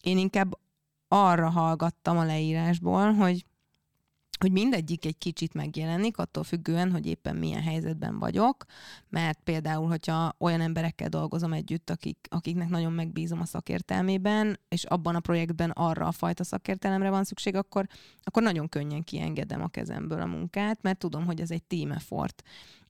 én inkább arra hallgattam a leírásból, hogy hogy mindegyik egy kicsit megjelenik, attól függően, hogy éppen milyen helyzetben vagyok, mert például, hogyha olyan emberekkel dolgozom együtt, akik, akiknek nagyon megbízom a szakértelmében, és abban a projektben arra a fajta szakértelemre van szükség, akkor, akkor nagyon könnyen kiengedem a kezemből a munkát, mert tudom, hogy ez egy team effort.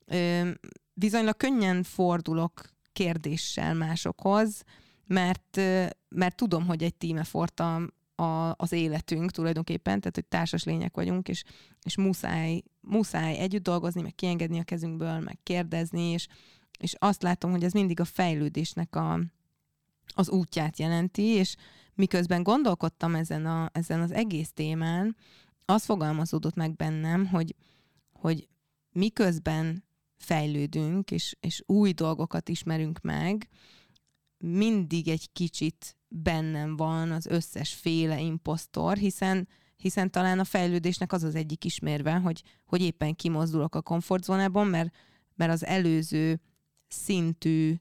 Ö, viszonylag könnyen fordulok kérdéssel másokhoz, mert, mert tudom, hogy egy team effort a, a, az életünk tulajdonképpen, tehát hogy társas lények vagyunk, és, és muszáj, muszáj együtt dolgozni, meg kiengedni a kezünkből, meg kérdezni, és, és azt látom, hogy ez mindig a fejlődésnek a, az útját jelenti, és miközben gondolkodtam ezen, a, ezen az egész témán, az fogalmazódott meg bennem, hogy, hogy miközben fejlődünk, és, és új dolgokat ismerünk meg, mindig egy kicsit bennem van az összes féle imposztor, hiszen hiszen talán a fejlődésnek az az egyik ismérve, hogy, hogy éppen kimozdulok a komfortzónában, mert, mert az előző szintű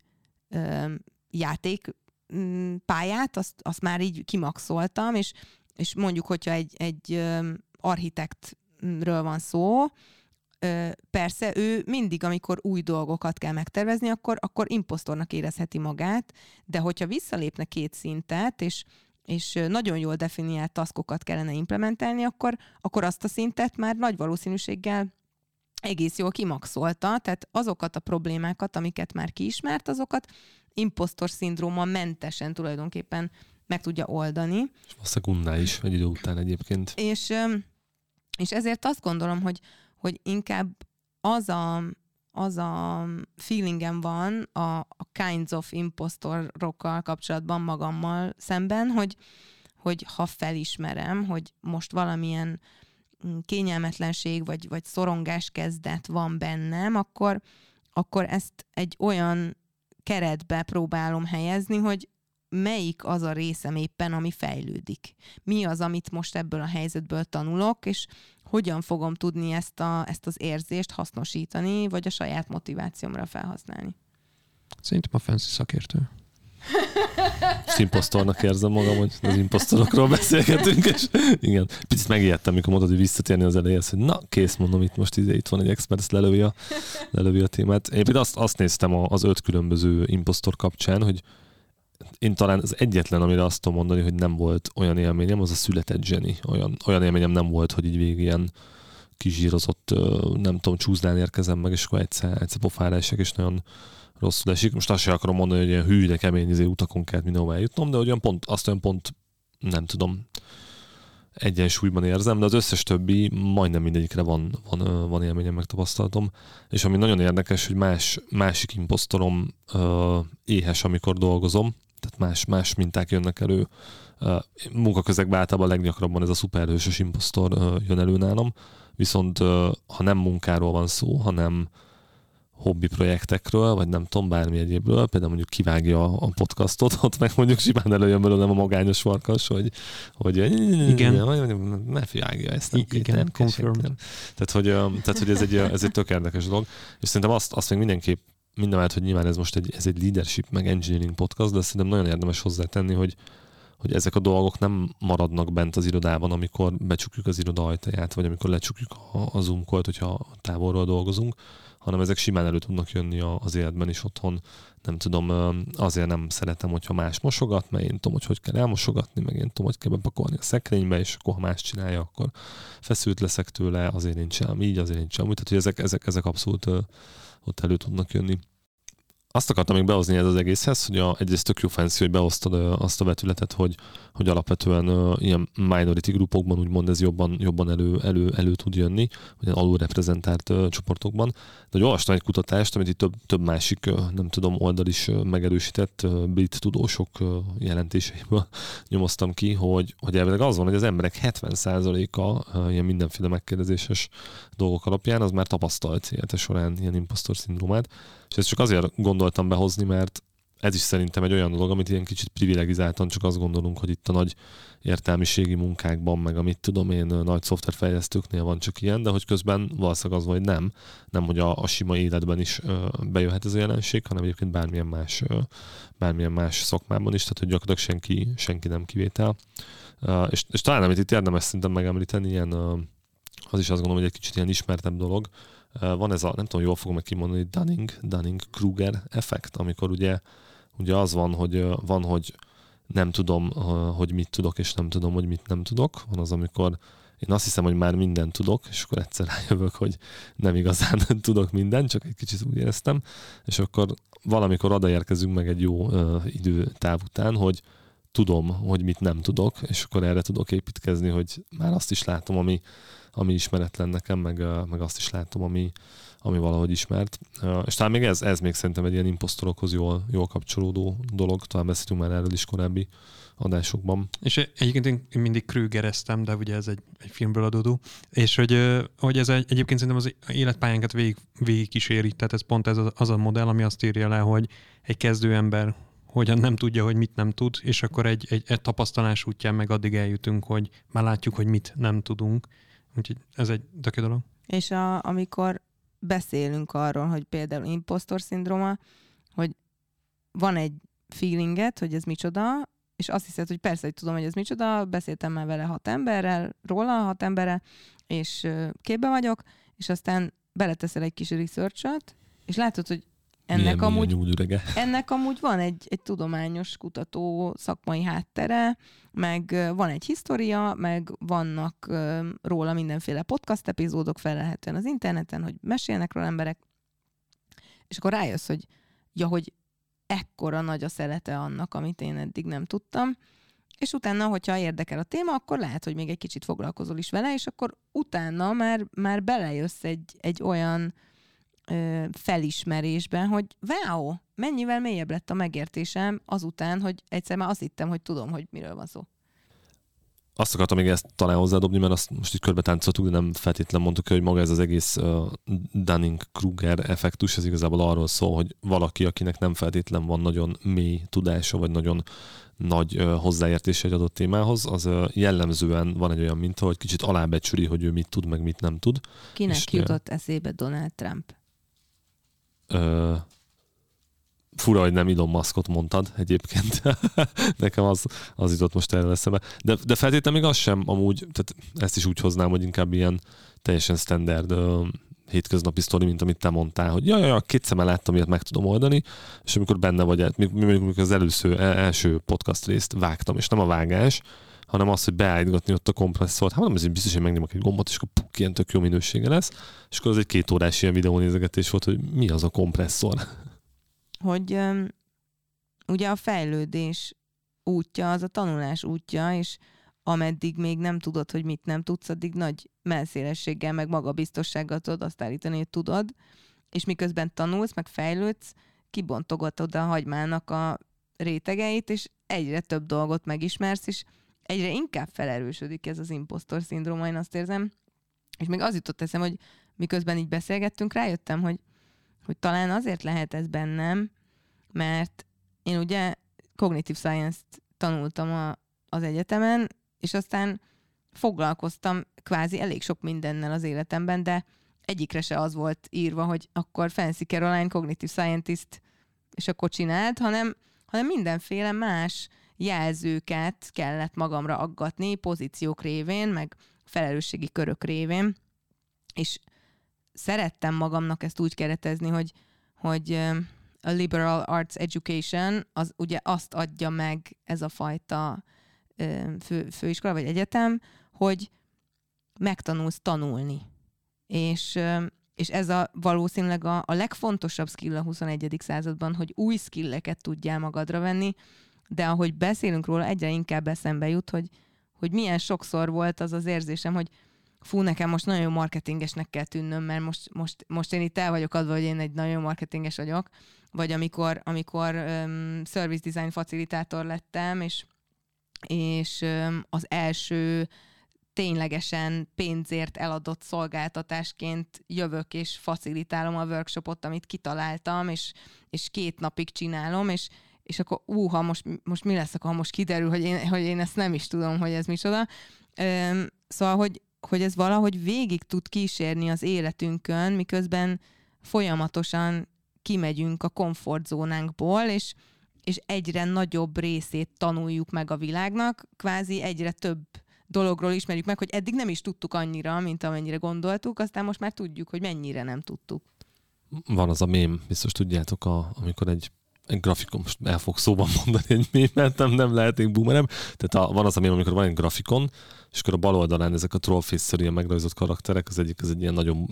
ö, játék mm, pályát, azt, azt már így kimaxoltam, és, és mondjuk, hogyha egy, egy architektről van szó, persze ő mindig, amikor új dolgokat kell megtervezni, akkor, akkor imposztornak érezheti magát, de hogyha visszalépne két szintet, és, és nagyon jól definiált taszkokat kellene implementálni, akkor, akkor azt a szintet már nagy valószínűséggel egész jól kimaxolta, tehát azokat a problémákat, amiket már kiismert, azokat impostor szindróma mentesen tulajdonképpen meg tudja oldani. És valószínűleg is egy idő után egyébként. És, és ezért azt gondolom, hogy, hogy inkább az a, az a feelingem van a, a kinds of impostorokkal kapcsolatban magammal szemben, hogy, hogy ha felismerem, hogy most valamilyen mm, kényelmetlenség vagy, vagy szorongás kezdet van bennem, akkor, akkor ezt egy olyan keretbe próbálom helyezni, hogy melyik az a részem éppen, ami fejlődik. Mi az, amit most ebből a helyzetből tanulok, és hogyan fogom tudni ezt, a, ezt az érzést hasznosítani, vagy a saját motivációmra felhasználni. Szerintem a fancy szakértő. Imposztornak érzem magam, hogy az imposztorokról beszélgetünk, és igen, picit megijedtem, amikor mondod, hogy visszatérni az elejéhez, hogy na, kész, mondom, itt most izé, itt van egy expert, ezt lelövi a, lelövi a témát. Én például azt, azt néztem az öt különböző imposztor kapcsán, hogy én talán az egyetlen, amire azt tudom mondani, hogy nem volt olyan élményem, az a született zseni. Olyan, olyan élményem nem volt, hogy így végig ilyen kizsírozott, nem tudom, csúszdán érkezem meg, és akkor egyszer, egyszer pofára esek, és nagyon rosszul esik. Most azt sem akarom mondani, hogy ilyen hű, de kemény izé, utakon kellett mindenhova eljutnom, de olyan pont, azt olyan pont, nem tudom, egyensúlyban érzem, de az összes többi majdnem mindegyikre van, van, van élményem, meg tapasztalatom. És ami nagyon érdekes, hogy más, másik imposztorom éhes, amikor dolgozom, tehát más, más minták jönnek elő. Munkaközegben általában leggyakrabban ez a szuperhősös imposztor jön elő nálam, viszont ha nem munkáról van szó, hanem hobbi projektekről, vagy nem tudom, bármi egyébről, például mondjuk kivágja a podcastot, ott meg mondjuk simán előjön belőlem a magányos farkas, hogy, hogy igen, ne fiágja ezt, nem igen, nem, Tehát, hogy, tehát, hogy ez egy, ez egy tök érdekes dolog, és szerintem azt, azt még mindenképp mindemellett, hogy nyilván ez most egy, ez egy leadership meg engineering podcast, de szerintem nagyon érdemes hozzátenni, hogy, hogy ezek a dolgok nem maradnak bent az irodában, amikor becsukjuk az iroda ajtaját, vagy amikor lecsukjuk a, a zoom hogyha távolról dolgozunk, hanem ezek simán elő tudnak jönni az életben is otthon. Nem tudom, azért nem szeretem, hogyha más mosogat, mert én tudom, hogy hogy kell elmosogatni, meg én tudom, hogy kell bepakolni a szekrénybe, és akkor ha más csinálja, akkor feszült leszek tőle, azért nincs sem így, azért nincs sem úgy. Tehát, hogy ezek, ezek, ezek abszolút ott elő tudnak jönni. Azt akartam még behozni ez az egészhez, hogy a, egyrészt tök jó fancy, hogy behoztad azt a vetületet, hogy, hogy alapvetően uh, ilyen minority grupokban úgymond ez jobban, jobban elő, elő, elő tud jönni, vagy alul reprezentált uh, csoportokban. De hogy olvastam egy kutatást, amit itt több, több másik, uh, nem tudom, oldal is uh, megerősített, uh, brit tudósok uh, jelentéseiből nyomoztam ki, hogy, hogy elvileg az van, hogy az emberek 70%-a uh, ilyen mindenféle megkérdezéses dolgok alapján az már tapasztalt élete során ilyen impostor szindrómát. És ezt csak azért gondoltam behozni, mert ez is szerintem egy olyan dolog, amit ilyen kicsit privilegizáltan csak azt gondolunk, hogy itt a nagy értelmiségi munkákban, meg amit tudom én, nagy szoftverfejlesztőknél van csak ilyen, de hogy közben valószínűleg az, hogy nem, nem, hogy a, a sima életben is ö, bejöhet ez a jelenség, hanem egyébként bármilyen más, ö, bármilyen más szakmában is, tehát hogy gyakorlatilag senki, senki nem kivétel. Uh, és, és talán amit itt érdemes szerintem megemlíteni, ilyen, uh, az is azt gondolom, hogy egy kicsit ilyen ismertebb dolog, van ez a, nem tudom, jól fogom meg kimondani, Dunning, Dunning-Kruger effekt, amikor ugye ugye az van, hogy van, hogy nem tudom, hogy mit tudok, és nem tudom, hogy mit nem tudok. Van az, amikor én azt hiszem, hogy már mindent tudok, és akkor egyszer rájövök, hogy nem igazán tudok mindent, csak egy kicsit úgy éreztem, és akkor valamikor odaérkezünk meg egy jó uh, időtáv után, hogy tudom, hogy mit nem tudok, és akkor erre tudok építkezni, hogy már azt is látom, ami, ami ismeretlen nekem, meg, meg azt is látom, ami, ami valahogy ismert. És talán még ez, ez még szerintem egy ilyen imposztorokhoz jól, jól kapcsolódó dolog, talán beszéltünk már erről is korábbi adásokban. És egyébként én mindig krügereztem, de ugye ez egy, egy filmből adódó, és hogy, hogy ez egy, egyébként szerintem az életpályánkat végig, végig kíséri, tehát ez pont ez az, az a modell, ami azt írja le, hogy egy kezdő ember hogyan nem tudja, hogy mit nem tud, és akkor egy, egy, egy tapasztalás útján meg addig eljutunk, hogy már látjuk, hogy mit nem tudunk. Úgyhogy ez egy töké dolog. És a, amikor beszélünk arról, hogy például impostor szindróma, hogy van egy feelinget, hogy ez micsoda, és azt hiszed, hogy persze, hogy tudom, hogy ez micsoda, beszéltem már vele hat emberrel, róla hat emberrel, és képbe vagyok, és aztán beleteszel egy kis research és látod, hogy ennek milyen, amúgy, milyen ennek amúgy van egy, egy tudományos kutató szakmai háttere, meg van egy história, meg vannak róla mindenféle podcast epizódok felelhetően az interneten, hogy mesélnek róla emberek, és akkor rájössz, hogy ja, hogy ekkora nagy a szelete annak, amit én eddig nem tudtam, és utána, hogyha érdekel a téma, akkor lehet, hogy még egy kicsit foglalkozol is vele, és akkor utána már, már belejössz egy, egy olyan ö, felismerésben, hogy wow, mennyivel mélyebb lett a megértésem azután, hogy egyszer már azt hittem, hogy tudom, hogy miről van szó. Azt akartam még ezt talán hozzádobni, mert azt most itt körbe táncoltuk, de nem feltétlenül mondtuk hogy maga ez az egész uh, Dunning-Kruger effektus, ez igazából arról szól, hogy valaki, akinek nem feltétlen van nagyon mély tudása, vagy nagyon nagy uh, hozzáértése egy adott témához, az uh, jellemzően van egy olyan minta, hogy kicsit alábecsüli, hogy ő mit tud, meg mit nem tud. Kinek és, jutott eszébe Donald Trump? Ö, fura, hogy nem Elon Muskot mondtad egyébként. Nekem az, az jutott most erre eszembe. De, de feltétlenül még az sem amúgy, tehát ezt is úgy hoznám, hogy inkább ilyen teljesen standard ö, hétköznapi sztori, mint amit te mondtál, hogy jaj, jaj, két szemmel láttam, ilyet meg tudom oldani, és amikor benne vagy, mondjuk az először, e, első podcast részt vágtam, és nem a vágás, hanem az, hogy beállítgatni ott a kompresszort. Hát nem, ezért biztos, hogy megnyomok egy gombot, és akkor puk, ilyen tök jó minősége lesz. És akkor az egy két órás ilyen videónézegetés volt, hogy mi az a kompresszor. Hogy um, ugye a fejlődés útja, az a tanulás útja, és ameddig még nem tudod, hogy mit nem tudsz, addig nagy melszélességgel, meg magabiztossággal tudod azt állítani, hogy tudod, és miközben tanulsz, meg fejlődsz, kibontogatod a hagymának a rétegeit, és egyre több dolgot megismersz, és egyre inkább felerősödik ez az impostor szindróma, én azt érzem. És még az jutott eszem, hogy miközben így beszélgettünk, rájöttem, hogy, hogy talán azért lehet ez bennem, mert én ugye cognitive science-t tanultam a, az egyetemen, és aztán foglalkoztam kvázi elég sok mindennel az életemben, de egyikre se az volt írva, hogy akkor Fancy Caroline Cognitive Scientist, és akkor csináld, hanem, hanem mindenféle más jelzőket kellett magamra aggatni pozíciók révén, meg felelősségi körök révén, és szerettem magamnak ezt úgy keretezni, hogy, hogy a liberal arts education az ugye azt adja meg ez a fajta fő, főiskola vagy egyetem, hogy megtanulsz tanulni. És és ez a valószínűleg a, a legfontosabb skill a 21. században, hogy új skilleket tudjál magadra venni, de ahogy beszélünk róla, egyre inkább eszembe jut, hogy, hogy milyen sokszor volt az az érzésem, hogy fú, nekem most nagyon jó marketingesnek kell tűnnöm, mert most, most, most én itt el vagyok adva, hogy én egy nagyon jó marketinges vagyok, vagy amikor, amikor um, service design facilitátor lettem, és, és um, az első ténylegesen pénzért eladott szolgáltatásként jövök és facilitálom a workshopot, amit kitaláltam, és, és két napig csinálom, és, és akkor úha, most, most mi lesz, akkor most kiderül, hogy én, hogy én ezt nem is tudom, hogy ez micsoda. Üm, szóval, hogy, hogy ez valahogy végig tud kísérni az életünkön, miközben folyamatosan kimegyünk a komfortzónánkból, és, és egyre nagyobb részét tanuljuk meg a világnak, kvázi egyre több dologról ismerjük meg, hogy eddig nem is tudtuk annyira, mint amennyire gondoltuk, aztán most már tudjuk, hogy mennyire nem tudtuk. Van az a mém, biztos tudjátok, a, amikor egy egy grafikon, most el fog szóban mondani egy mémet, nem, nem lehetnék boomerem. Tehát a, van az a mém, amikor van egy grafikon, és akkor a bal oldalán ezek a trollface ilyen megrajzott karakterek, az egyik az egy ilyen nagyon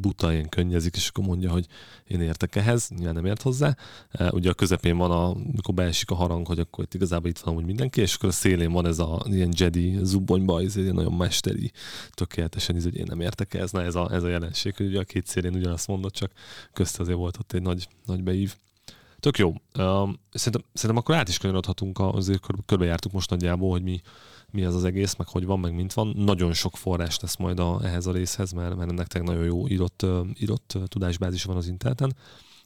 buta, ilyen könnyezik, és akkor mondja, hogy én értek ehhez, nyilván nem ért hozzá. E, ugye a közepén van, a, amikor beesik a harang, hogy akkor itt igazából itt van úgy mindenki, és akkor a szélén van ez a ilyen Jedi zubbonyba, ez egy nagyon mesteri, tökéletesen, hogy én nem értek ehhez. Na ez a, ez a jelenség, hogy ugye a két szélén ugyanazt mondott, csak közt azért volt ott egy nagy, nagy beív. Tök jó. Szerintem, szerintem akkor át is kanyarodhatunk, azért körbejártuk most nagyjából, hogy mi, mi ez az egész, meg hogy van, meg mint van. Nagyon sok forrás lesz majd a, ehhez a részhez, mert, mert ennek nagyon jó írott, írott tudásbázis van az interneten.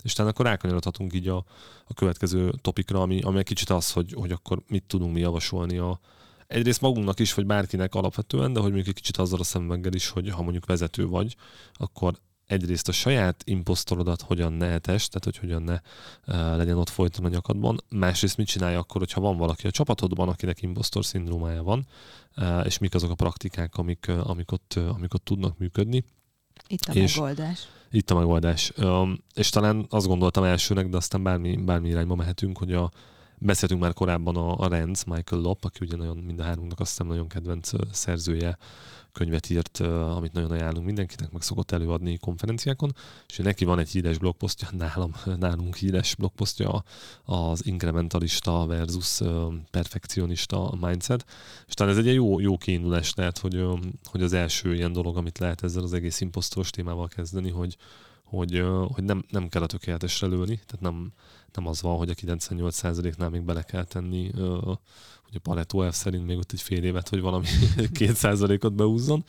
És talán akkor rákanyarodhatunk így a, a következő topikra, ami, ami egy kicsit az, hogy, hogy akkor mit tudunk mi javasolni a, egyrészt magunknak is, vagy bárkinek alapvetően, de hogy mondjuk egy kicsit azzal a szemüveggel is, hogy ha mondjuk vezető vagy, akkor egyrészt a saját imposztorodat hogyan ne etes, tehát hogy hogyan ne uh, legyen ott folyton a nyakadban, másrészt mit csinálj akkor, hogyha van valaki a csapatodban, akinek impostor szindrómája van, uh, és mik azok a praktikák, amik, uh, amik, ott, amik ott tudnak működni. Itt a és megoldás. Itt a megoldás. Um, és talán azt gondoltam elsőnek, de aztán bármi, bármi irányba mehetünk, hogy a, Beszéltünk már korábban a, a Renz, Michael Lopp, aki ugye nagyon mind a hárunknak azt hiszem nagyon kedvenc szerzője könyvet írt, amit nagyon ajánlunk mindenkinek, meg szokott előadni konferenciákon, és neki van egy híres blogposztja, nálam, nálunk híres blogposztja az inkrementalista versus perfekcionista mindset, és talán ez egy jó, jó kiindulás lehet, hogy, hogy az első ilyen dolog, amit lehet ezzel az egész imposztoros témával kezdeni, hogy, hogy, hogy nem, nem kell a tökéletesre lőni, tehát nem, nem az van, hogy a 98%-nál még bele kell tenni hogy a Pareto F szerint még ott egy fél évet, hogy valami két százalékot beúzzon.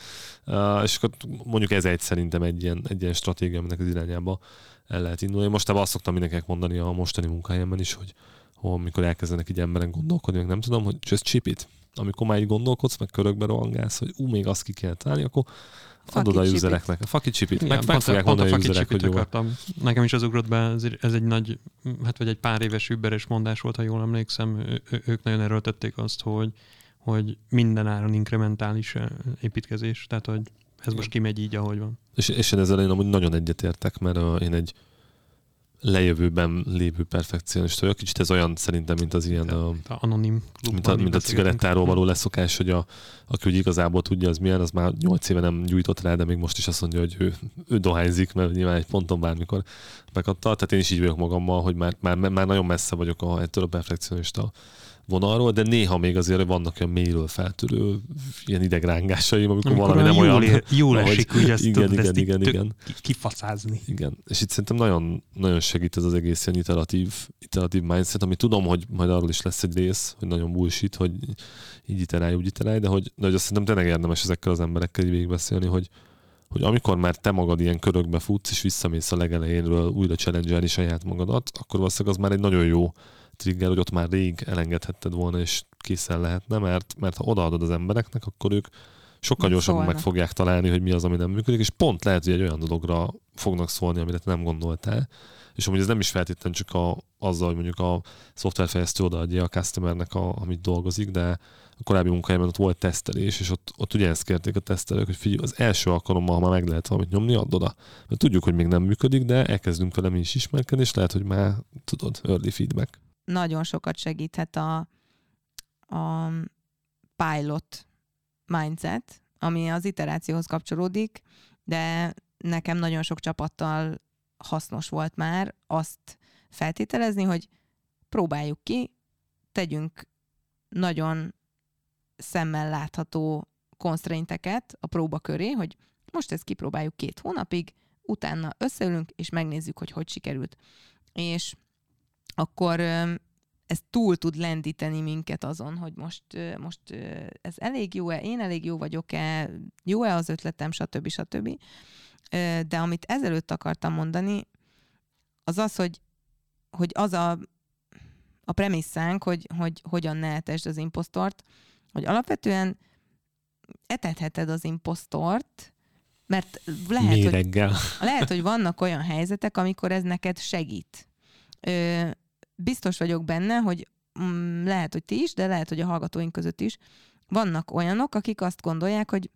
És akkor mondjuk ez egy szerintem egy ilyen, egy ilyen stratégia, aminek az irányába el lehet indulni. Most azt szoktam mindenkinek mondani a mostani munkahelyemben is, hogy, amikor elkezdenek így emberen gondolkodni, nem tudom, hogy just chip it. Amikor már így gondolkodsz, meg körökbe rohangálsz, hogy ú, még azt ki kell találni, akkor adod a usereknek. A fucking chipit. Meg, meg fogják mondani a userek, hogy jó. Akartam. Nekem is az ugrott be, ez, ez egy nagy, hát vagy egy pár éves überes mondás volt, ha jól emlékszem. Ő, ők nagyon erőltették azt, hogy, hogy minden áron inkrementális építkezés. Tehát, hogy ez most kimegy így, ahogy van. És, és én ezzel én amúgy nagyon egyetértek, mert én egy lejövőben lévő perfekcionista vagyok. Kicsit ez olyan szerintem, mint az ilyen... A, a anonim mint a, mint a cigarettáról való leszokás, hogy a, aki úgy igazából tudja, az milyen, az már nyolc éve nem gyújtott rá, de még most is azt mondja, hogy ő, ő dohányzik, mert nyilván egy ponton bármikor megadta. Tehát én is így vagyok magammal, hogy már, már, már nagyon messze vagyok a, ettől a perfekcionista vonalról, de néha még azért vannak olyan mélyről feltörő ilyen idegrángásaim, amikor, amikor valami nem jól olyan... Ér, jól esik, hogy ezt igen, igen, igen, igen. kifacázni. Igen, és itt szerintem nagyon, nagyon segít ez az egész ilyen iteratív, iteratív mindset, ami tudom, hogy majd arról is lesz egy rész, hogy nagyon bullshit, hogy így iterálj, úgy iterálj, de hogy, de hogy azt szerintem tényleg érdemes ezekkel az emberekkel így végigbeszélni, hogy, hogy amikor már te magad ilyen körökbe futsz, és visszamész a legelejénről újra challenge saját magadat, akkor valószínűleg az már egy nagyon jó trigger, hogy ott már rég elengedhetted volna, és készen lehetne, mert, mert ha odaadod az embereknek, akkor ők sokkal gyorsabban meg fogják találni, hogy mi az, ami nem működik, és pont lehet, hogy egy olyan dologra fognak szólni, amire nem gondoltál. És amúgy ez nem is feltétlenül csak a, azzal, hogy mondjuk a szoftverfejlesztő odaadja a customernek, a, amit dolgozik, de a korábbi munkájában ott volt tesztelés, és ott, ott ugye ezt kérték a tesztelők, hogy figyelj, az első alkalommal, ha már meg lehet valamit nyomni, add oda. Mert tudjuk, hogy még nem működik, de elkezdünk vele mi is ismerkedni, és lehet, hogy már tudod, early feedback nagyon sokat segíthet a, a pilot mindset, ami az iterációhoz kapcsolódik, de nekem nagyon sok csapattal hasznos volt már azt feltételezni, hogy próbáljuk ki, tegyünk nagyon szemmel látható konstrainteket a próba köré, hogy most ezt kipróbáljuk két hónapig, utána összeülünk, és megnézzük, hogy hogy sikerült. És akkor ez túl tud lendíteni minket azon, hogy most, most ez elég jó-e, én elég jó vagyok-e, jó-e az ötletem, stb. stb. De amit ezelőtt akartam mondani, az az, hogy, hogy az a, a premisszánk, hogy, hogy hogyan ne etesd az imposztort, hogy alapvetően etetheted az imposztort, mert lehet, hogy, lehet, hogy vannak olyan helyzetek, amikor ez neked segít. Ö, biztos vagyok benne, hogy mm, lehet, hogy ti is, de lehet, hogy a hallgatóink között is vannak olyanok, akik azt gondolják, hogy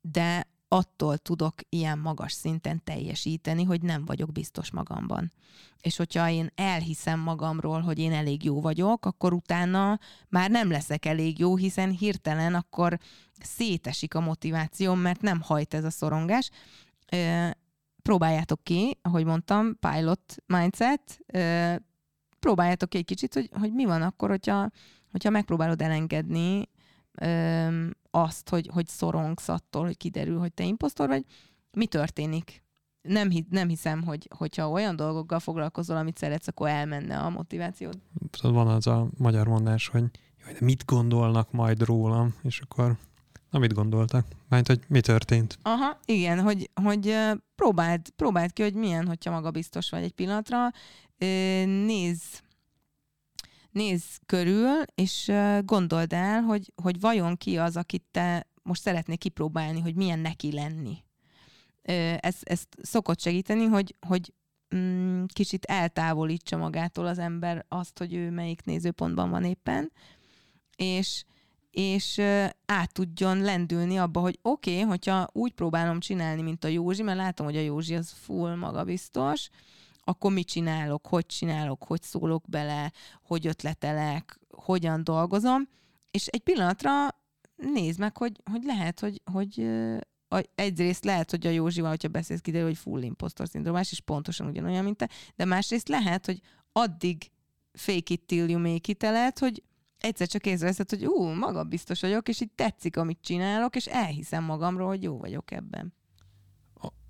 de attól tudok ilyen magas szinten teljesíteni, hogy nem vagyok biztos magamban. És hogyha én elhiszem magamról, hogy én elég jó vagyok, akkor utána már nem leszek elég jó, hiszen hirtelen akkor szétesik a motivációm, mert nem hajt ez a szorongás. Próbáljátok ki, ahogy mondtam, pilot mindset, próbáljátok egy kicsit, hogy, hogy mi van akkor, hogyha, hogyha megpróbálod elengedni azt, hogy, hogy szorongsz attól, hogy kiderül, hogy te imposztor vagy, mi történik? Nem, nem hiszem, hogy, hogyha olyan dolgokkal foglalkozol, amit szeretsz, akkor elmenne a motivációd. Van az a magyar mondás, hogy jaj, de mit gondolnak majd rólam, és akkor na mit gondoltak? Mert hogy mi történt? Aha, igen, hogy, hogy próbáld, próbáld ki, hogy milyen, hogyha magabiztos vagy egy pillanatra. Nézz nézz körül, és gondold el, hogy, hogy vajon ki az, akit te most szeretnék kipróbálni, hogy milyen neki lenni. Ez, ez szokott segíteni, hogy, hogy mm, kicsit eltávolítsa magától az ember azt, hogy ő melyik nézőpontban van éppen, és, és át tudjon lendülni abba, hogy oké, okay, hogyha úgy próbálom csinálni, mint a Józsi, mert látom, hogy a Józsi az full magabiztos, akkor mit csinálok, hogy csinálok, hogy szólok bele, hogy ötletelek, hogyan dolgozom, és egy pillanatra nézd meg, hogy, hogy lehet, hogy, hogy egyrészt lehet, hogy a Józsival, hogyha beszélsz, kiderül, hogy full impostor szindrómás, és pontosan ugyanolyan, mint te, de másrészt lehet, hogy addig fake it till you make it lehet, hogy egyszer csak észreveszed, hogy ú, maga biztos vagyok, és így tetszik, amit csinálok, és elhiszem magamról, hogy jó vagyok ebben.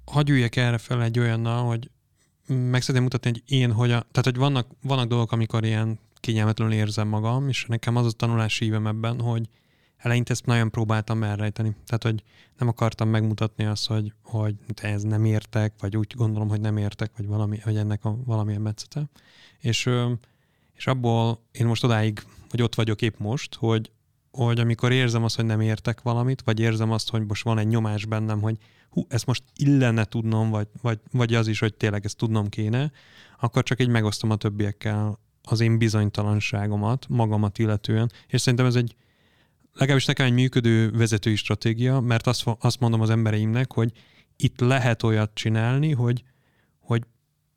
Hagyj üljek erre fel egy olyannal, hogy meg szeretném mutatni, hogy én hogy a, tehát hogy vannak, vannak dolgok, amikor ilyen kényelmetlenül érzem magam, és nekem az a tanulási ívem ebben, hogy eleinte ezt nagyon próbáltam elrejteni. Tehát, hogy nem akartam megmutatni azt, hogy, hogy ez nem értek, vagy úgy gondolom, hogy nem értek, vagy valami, hogy ennek a valamilyen metszete. És, és abból én most odáig, hogy ott vagyok épp most, hogy, hogy amikor érzem azt, hogy nem értek valamit, vagy érzem azt, hogy most van egy nyomás bennem, hogy hú, ezt most illene tudnom, vagy, vagy, vagy az is, hogy tényleg ezt tudnom kéne, akkor csak így megosztom a többiekkel az én bizonytalanságomat, magamat illetően, és szerintem ez egy legalábbis nekem egy működő vezetői stratégia, mert azt, azt mondom az embereimnek, hogy itt lehet olyat csinálni, hogy, hogy,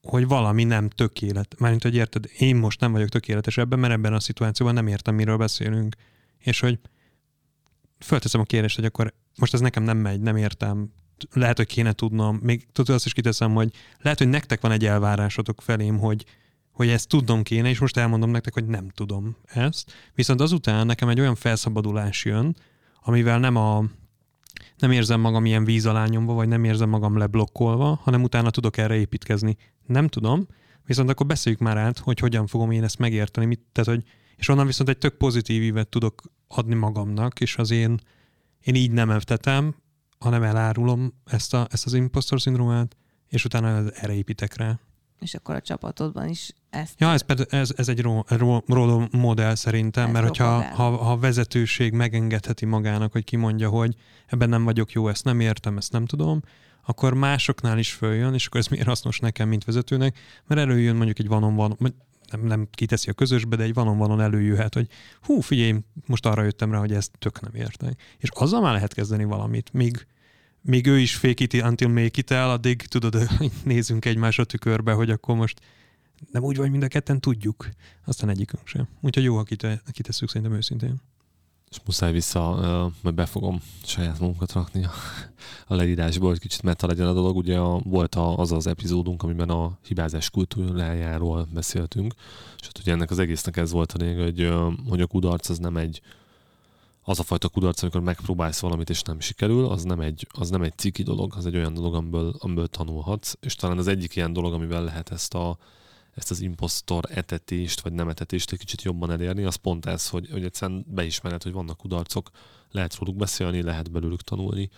hogy valami nem tökélet. Mármint, hogy érted, én most nem vagyok tökéletes ebben, mert ebben a szituációban nem értem, miről beszélünk. És hogy fölteszem a kérdést, hogy akkor most ez nekem nem megy, nem értem, lehet, hogy kéne tudnom, még tudod, azt is kiteszem, hogy lehet, hogy nektek van egy elvárásotok felém, hogy, hogy ezt tudnom kéne, és most elmondom nektek, hogy nem tudom ezt. Viszont azután nekem egy olyan felszabadulás jön, amivel nem a nem érzem magam ilyen víz vagy nem érzem magam leblokkolva, hanem utána tudok erre építkezni. Nem tudom, viszont akkor beszéljük már át, hogy hogyan fogom én ezt megérteni, mit, tehát, hogy, és onnan viszont egy tök pozitív ívet tudok adni magamnak, és az én, én így nem evtetem, hanem elárulom ezt, a, ezt az impostor szindrómát, és utána erre építek rá. És akkor a csapatodban is ezt... Ja, ez, ez, ez egy róló modell szerintem, ez mert hogyha ha, ha a vezetőség megengedheti magának, hogy kimondja, hogy ebben nem vagyok jó, ezt nem értem, ezt nem tudom, akkor másoknál is följön, és akkor ez miért hasznos nekem, mint vezetőnek, mert előjön mondjuk egy vanon van, nem, nem kiteszi a közösbe, de egy vanon vanon előjöhet, hogy hú, figyelj, most arra jöttem rá, hogy ezt tök nem értek. És azzal már lehet kezdeni valamit, míg, míg ő is fake it until make it el, addig tudod, nézzünk egymásra tükörbe, hogy akkor most nem úgy vagy, mind a ketten tudjuk. Aztán egyikünk sem. Úgyhogy jó, ha kite, kitesszük szerintem őszintén. és muszáj vissza, majd be fogom saját munkat rakni a, a leírásba, hogy kicsit meta legyen a dolog. Ugye a, volt a, az az epizódunk, amiben a hibázás kultúrájáról beszéltünk, és hát ugye ennek az egésznek ez volt a lényeg, hogy, hogy a kudarc az nem egy az a fajta kudarc, amikor megpróbálsz valamit és nem sikerül, az nem egy, az nem egy ciki dolog, az egy olyan dolog, amiből, amiből tanulhatsz, és talán az egyik ilyen dolog, amivel lehet ezt a, ezt az impostor etetést, vagy nem etetést egy kicsit jobban elérni, az pont ez, hogy, hogy egyszerűen beismered, hogy vannak kudarcok, lehet róluk beszélni, lehet belőlük tanulni.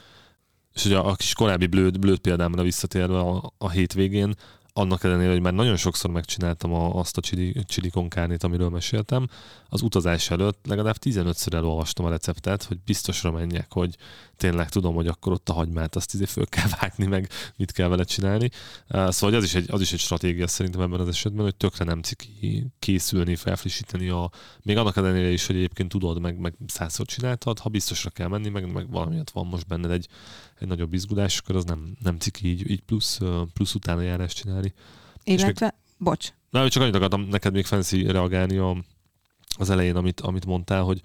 És ugye a kis korábbi blőd, blőd példámra visszatérve a, a hétvégén, annak ellenére, hogy már nagyon sokszor megcsináltam a, azt a chili konkárnét, amiről meséltem, az utazás előtt legalább 15-ször elolvastam a receptet, hogy biztosra menjek, hogy tényleg tudom, hogy akkor ott a hagymát azt izé föl kell vágni, meg mit kell vele csinálni. Szóval az is egy, az is egy stratégia szerintem ebben az esetben, hogy tökre nem ciki készülni, felfrissíteni a, még annak ellenére is, hogy egyébként tudod, meg, meg százszor csináltad, ha biztosra kell menni, meg, meg valamiért van most benned egy, egy nagyobb izgulás, akkor az nem, nem ciki így, így plusz, plusz utána járás csinálni. Illetve, még, bocs. Na, csak annyit akartam neked még fancy reagálni a, az elején, amit, amit mondtál, hogy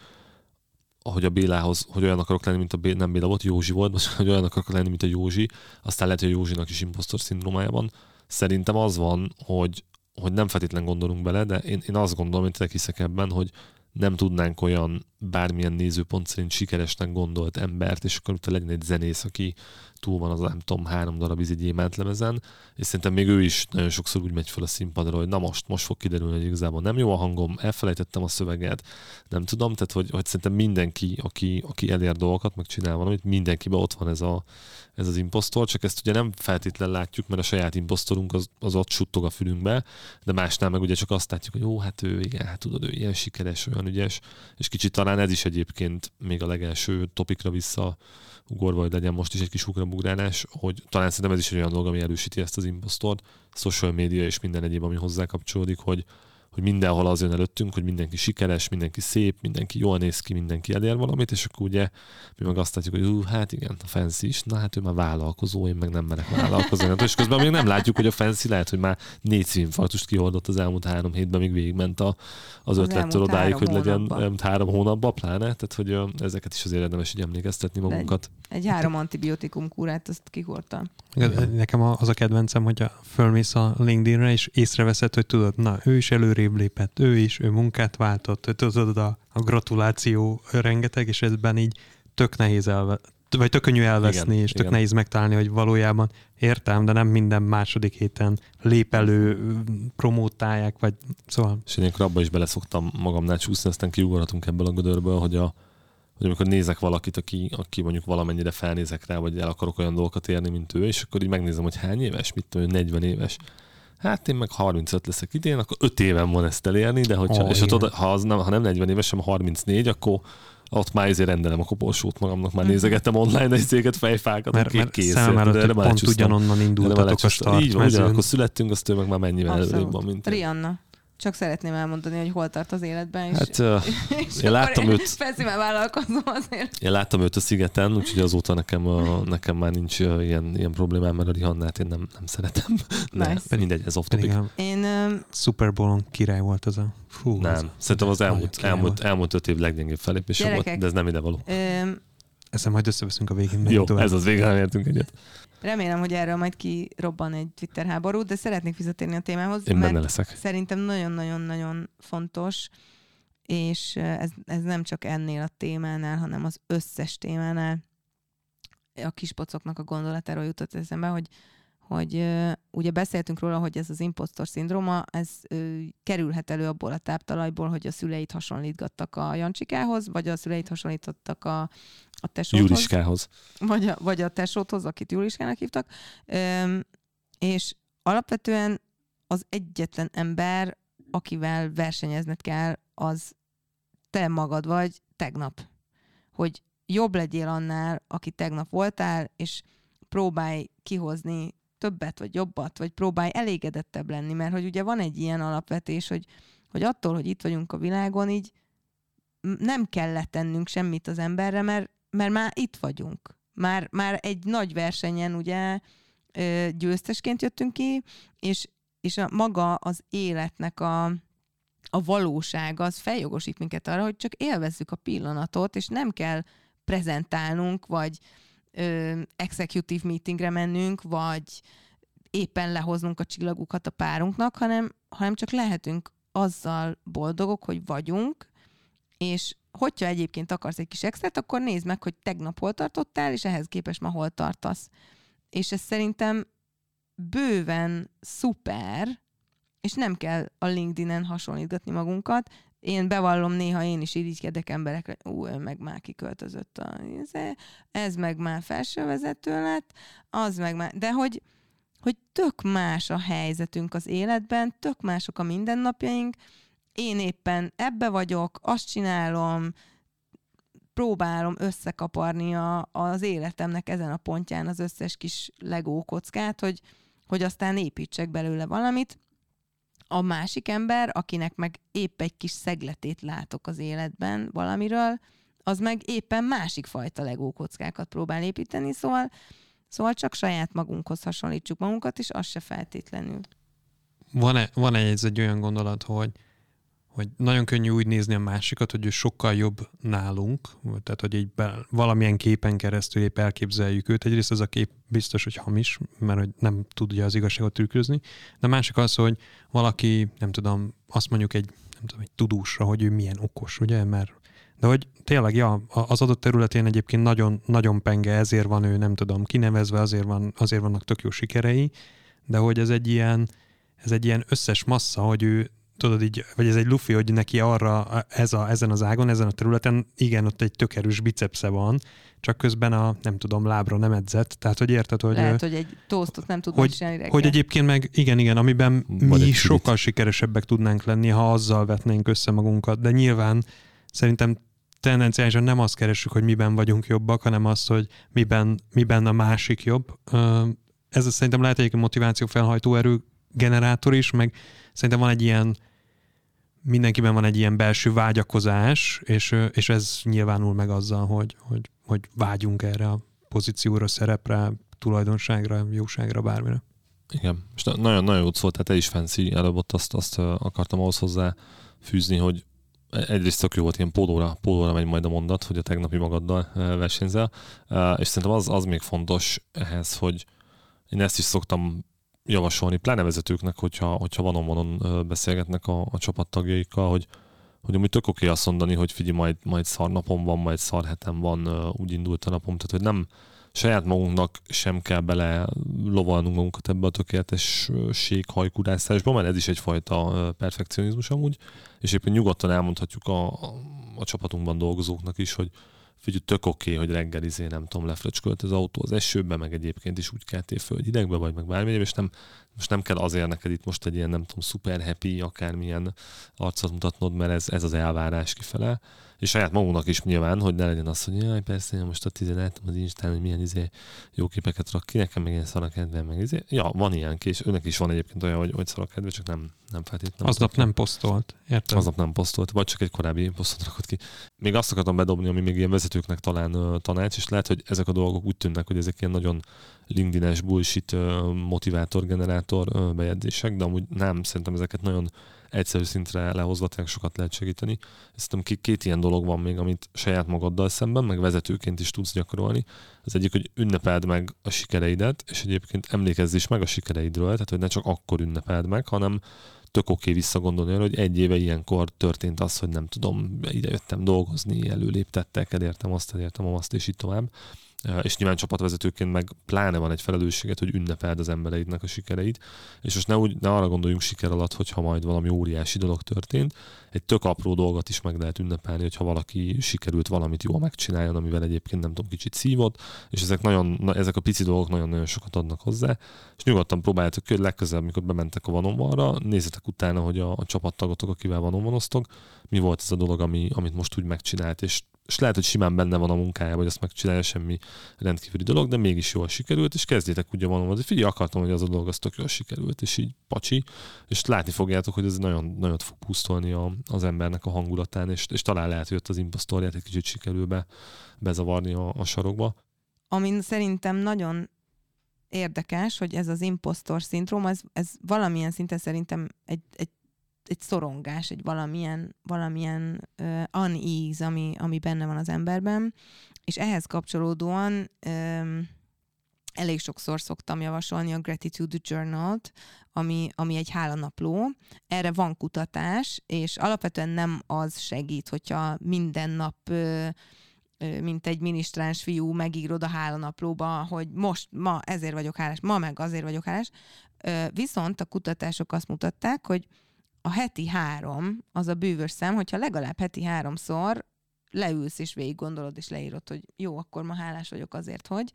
ahogy a Bélához, hogy olyan akarok lenni, mint a Béla, nem Béla volt, Józsi volt, most, hogy olyan akarok lenni, mint a Józsi, aztán lehet, hogy a Józsinak is impostor szindrómája van. Szerintem az van, hogy, hogy nem feltétlen gondolunk bele, de én, én azt gondolom, hogy hiszek ebben, hogy nem tudnánk olyan bármilyen nézőpont szerint sikeresnek gondolt embert, és akkor utána legyen egy zenész, aki túl van az, nem tudom, három darab izi gyémántlemezen, és szerintem még ő is nagyon sokszor úgy megy fel a színpadra, hogy na most, most fog kiderülni, hogy igazából nem jó a hangom, elfelejtettem a szöveget, nem tudom, tehát hogy, hogy szerintem mindenki, aki, aki elér dolgokat, meg csinál valamit, mindenkiben ott van ez, a, ez az impostor, csak ezt ugye nem feltétlen látjuk, mert a saját impostorunk az, az ott suttog a fülünkbe, de másnál meg ugye csak azt látjuk, hogy jó, hát ő, igen, hát tudod, ő ilyen sikeres, olyan ügyes, és kicsit talán ez is egyébként még a legelső topikra vissza ugorva, hogy legyen most is egy kis ugrabugrálás, hogy talán szerintem ez is egy olyan dolog, ami erősíti ezt az impostort, social media és minden egyéb, ami hozzá kapcsolódik, hogy, hogy mindenhol az jön előttünk, hogy mindenki sikeres, mindenki szép, mindenki jól néz ki, mindenki elér valamit, és akkor ugye mi meg azt látjuk, hogy ú, hát igen, a Fancy is, na hát ő már vállalkozó, én meg nem merek vállalkozni. és közben még nem látjuk, hogy a Fancy lehet, hogy már négy színfarktust kioldott az elmúlt három hétben, míg végigment a, az, az ötlettől odáig, hogy legyen hónapban. három hónapban pláne, tehát hogy ezeket is azért érdemes így emlékeztetni magunkat. Egy, egy három antibiotikum kúrát, azt kihordtam. Nekem az a kedvencem, hogy a fölmész a LinkedInre, és észreveszed, hogy tudod, na, ő is előrébb lépett, ő is, ő munkát váltott, tudod, a, a gratuláció rengeteg, és ezben így tök nehéz elve, vagy tök könnyű elveszni, igen, és tök igen. nehéz megtalálni, hogy valójában értem, de nem minden második héten lép elő, promótálják, vagy szóval. És én abban is beleszoktam magamnál csúszni, aztán kiugorhatunk ebből a gödörből, hogy a, hogy amikor nézek valakit, aki, aki mondjuk valamennyire felnézek rá, vagy el akarok olyan dolgokat érni, mint ő, és akkor így megnézem, hogy hány éves, mit tudom, 40 éves. Hát én meg 35 leszek idén, akkor 5 éven van ezt elérni, de hogyha, oh, és ott, ha, az nem, ha nem 40 éves, hanem 34, akkor ott már ezért rendelem a koporsót magamnak, már mhm. nézegettem online ezeket fejfákat, mert, mert kész. Számára de pont ugyanonnan indultatok a start Így van, ugyanakkor születtünk, azt ő meg már mennyivel előbb van, mint Rihanna. Csak szeretném elmondani, hogy hol tart az életben. És, hát uh, és én láttam őt. Feszimel vállalkozom azért. Én láttam őt a szigeten, úgyhogy azóta nekem, nekem már nincs ilyen, ilyen problémám, mert a Rihannát én nem, nem szeretem. Nice. De mindegy, ez off topic. Én um, Super Bowl-on király volt az a... Fú, nem, az, szerintem az elmúlt, elmúlt, elmúlt öt év leggyengébb felépése volt, de ez nem ide való. Um, Ezzel majd összeveszünk a végén. Jó, tovább. ez az végén nem értünk egyet. Remélem, hogy erről majd kirobban egy Twitter háború, de szeretnék visszatérni a témához. Én benne leszek. Szerintem nagyon-nagyon-nagyon fontos, és ez, ez nem csak ennél a témánál, hanem az összes témánál a kispocoknak a gondolatáról jutott eszembe, hogy hogy uh, ugye beszéltünk róla, hogy ez az impostor szindróma, ez uh, kerülhet elő abból a táptalajból, hogy a szüleit hasonlítgattak a Jancsikához, vagy a szüleit hasonlítottak a, a tesóthoz. Juliskához. Vagy a, vagy a tesóthoz, akit Juliskának hívtak. Um, és alapvetően az egyetlen ember, akivel versenyezned kell, az te magad vagy tegnap. Hogy jobb legyél annál, aki tegnap voltál, és próbálj kihozni többet, vagy jobbat, vagy próbálj elégedettebb lenni, mert hogy ugye van egy ilyen alapvetés, hogy, hogy attól, hogy itt vagyunk a világon, így nem kell letennünk semmit az emberre, mert, mert már itt vagyunk. Már, már egy nagy versenyen ugye győztesként jöttünk ki, és, és a maga az életnek a, a valóság az feljogosít minket arra, hogy csak élvezzük a pillanatot, és nem kell prezentálnunk, vagy ö, executive meetingre mennünk, vagy éppen lehoznunk a csillagukat a párunknak, hanem, hanem csak lehetünk azzal boldogok, hogy vagyunk, és hogyha egyébként akarsz egy kis extrat, akkor nézd meg, hogy tegnap hol tartottál, és ehhez képest ma hol tartasz. És ez szerintem bőven szuper, és nem kell a LinkedIn-en hasonlítgatni magunkat. Én bevallom, néha én is irigykedek emberekre, ú, ő meg már kiköltözött, a, ez meg már felsővezető lett, az meg már, de hogy, hogy tök más a helyzetünk az életben, tök mások a mindennapjaink, én éppen ebbe vagyok, azt csinálom, próbálom összekaparni a, az életemnek ezen a pontján az összes kis legó kockát, hogy, hogy aztán építsek belőle valamit. A másik ember, akinek meg épp egy kis szegletét látok az életben valamiről, az meg éppen másik fajta legó kockákat próbál építeni, szóval, szóval csak saját magunkhoz hasonlítsuk magunkat, és az se feltétlenül. Van-e, van-e ez egy olyan gondolat, hogy hogy nagyon könnyű úgy nézni a másikat, hogy ő sokkal jobb nálunk, tehát hogy be, valamilyen képen keresztül épp elképzeljük őt. Egyrészt ez a kép biztos, hogy hamis, mert hogy nem tudja az igazságot tükrözni, de a másik az, hogy valaki, nem tudom, azt mondjuk egy, nem tudom, egy tudósra, hogy ő milyen okos, ugye, mert de hogy tényleg, ja, az adott területén egyébként nagyon, nagyon penge, ezért van ő, nem tudom, kinevezve, azért, van, azért vannak tök jó sikerei, de hogy ez egy ilyen, ez egy ilyen összes massza, hogy ő tudod így, vagy ez egy lufi, hogy neki arra ez a, ezen az ágon, ezen a területen, igen, ott egy tök erős bicepsze van, csak közben a, nem tudom, lábra nem edzett. Tehát, hogy érted, hogy... Lehet, hogy egy tosztot nem tud hogy, csinálni Hogy egyébként meg, igen, igen, amiben Vagy mi sokkal sikeresebbek tudnánk lenni, ha azzal vetnénk össze magunkat, de nyilván szerintem tendenciálisan nem azt keresünk, hogy miben vagyunk jobbak, hanem azt, hogy miben, miben a másik jobb. Ez szerintem lehet egy motiváció felhajtó erő generátor is, meg szerintem van egy ilyen mindenkiben van egy ilyen belső vágyakozás, és, és ez nyilvánul meg azzal, hogy, hogy, hogy vágyunk erre a pozícióra, szerepre, tulajdonságra, jóságra, bármire. Igen, és nagyon-nagyon jót szólt, tehát te is fancy, előbb ott azt, azt akartam ahhoz hozzá fűzni, hogy egyrészt tök jó volt, ilyen pólóra, pólóra megy majd a mondat, hogy a tegnapi magaddal versenyzel, és szerintem az, az még fontos ehhez, hogy én ezt is szoktam javasolni, pláne vezetőknek, hogyha, hogyha van beszélgetnek a, a csapattagjaikkal, hogy, hogy amit tök oké azt mondani, hogy figyelj, majd, majd szar napom van, majd szar hetem van, úgy indult a napom, tehát hogy nem saját magunknak sem kell bele lovalnunk magunkat ebbe a tökéletesség hajkudászásba, mert ez is egyfajta perfekcionizmus amúgy, és éppen nyugodtan elmondhatjuk a, a, a csapatunkban dolgozóknak is, hogy figyelj, tök oké, okay, hogy reggel izé, nem tudom, lefröcskölt az autó az esőbe, meg egyébként is úgy keltél föl, hogy idegbe vagy, meg bármi, és nem, most nem kell azért neked itt most egy ilyen, nem tudom, super happy, akármilyen arcot mutatnod, mert ez, ez az elvárás kifele, és saját magunknak is nyilván, hogy ne legyen az, hogy jaj, persze, most a tizenet, az Instán, hogy milyen izé, jó képeket rak ki, nekem meg ilyen szarakedve, meg izé. Ja, van ilyen és önnek is van egyébként olyan, hogy, hogy szarakedve, csak nem, nem feltétlenül. Aznap nem posztolt, érted? Aznap nem posztolt, vagy csak egy korábbi posztot rakott ki. Még azt akartam bedobni, ami még ilyen vezetőknek talán uh, tanács, és lehet, hogy ezek a dolgok úgy tűnnek, hogy ezek ilyen nagyon LinkedIn-es bullshit uh, motivátor, generátor uh, bejegyzések, de amúgy nem, szerintem ezeket nagyon egyszerű szintre lehozva tényleg sokat lehet segíteni. Szerintem két, ilyen dolog van még, amit saját magaddal szemben, meg vezetőként is tudsz gyakorolni. Az egyik, hogy ünnepeld meg a sikereidet, és egyébként emlékezz is meg a sikereidről, tehát hogy ne csak akkor ünnepeld meg, hanem tök oké visszagondolni hogy egy éve ilyenkor történt az, hogy nem tudom, ide jöttem dolgozni, előléptettek, elértem azt, elértem azt, és így tovább és nyilván csapatvezetőként meg pláne van egy felelősséget, hogy ünnepeld az embereidnek a sikereit, és most ne, úgy, ne arra gondoljunk siker alatt, hogyha majd valami óriási dolog történt, egy tök apró dolgot is meg lehet ünnepelni, hogyha valaki sikerült valamit jól megcsináljon, amivel egyébként nem tudom, kicsit szívott, és ezek, nagyon, na, ezek a pici dolgok nagyon-nagyon sokat adnak hozzá, és nyugodtan próbáljátok, hogy legközelebb, mikor bementek a vanomvalra, nézzetek utána, hogy a, a csapattagotok, akivel vanomvanoztok, mi volt ez a dolog, ami, amit most úgy megcsinált, és és lehet, hogy simán benne van a munkája, hogy azt megcsinálja, semmi rendkívüli dolog, de mégis jól sikerült, és kezdjétek ugye valami, hogy figyelj, akartam, hogy az a dolog az tök jól sikerült, és így pacsi, és látni fogjátok, hogy ez nagyon, nagyon fog pusztolni a, az embernek a hangulatán, és, és talán lehet, hogy ott az imposztorját egy kicsit sikerül be, bezavarni a, a sarokba. Amin szerintem nagyon érdekes, hogy ez az impostor szindróma, ez, ez valamilyen szinten szerintem egy, egy egy szorongás, egy valamilyen, valamilyen uh, unease, ami, ami benne van az emberben, és ehhez kapcsolódóan um, elég sokszor szoktam javasolni a Gratitude Journal-t, ami, ami egy hálanapló. Erre van kutatás, és alapvetően nem az segít, hogyha minden nap mint egy minisztráns fiú megírod a hálanaplóba, hogy most, ma ezért vagyok hálás, ma meg azért vagyok hálás. Viszont a kutatások azt mutatták, hogy a heti három, az a bűvös szám, hogyha legalább heti háromszor leülsz és végig gondolod és leírod, hogy jó, akkor ma hálás vagyok azért, hogy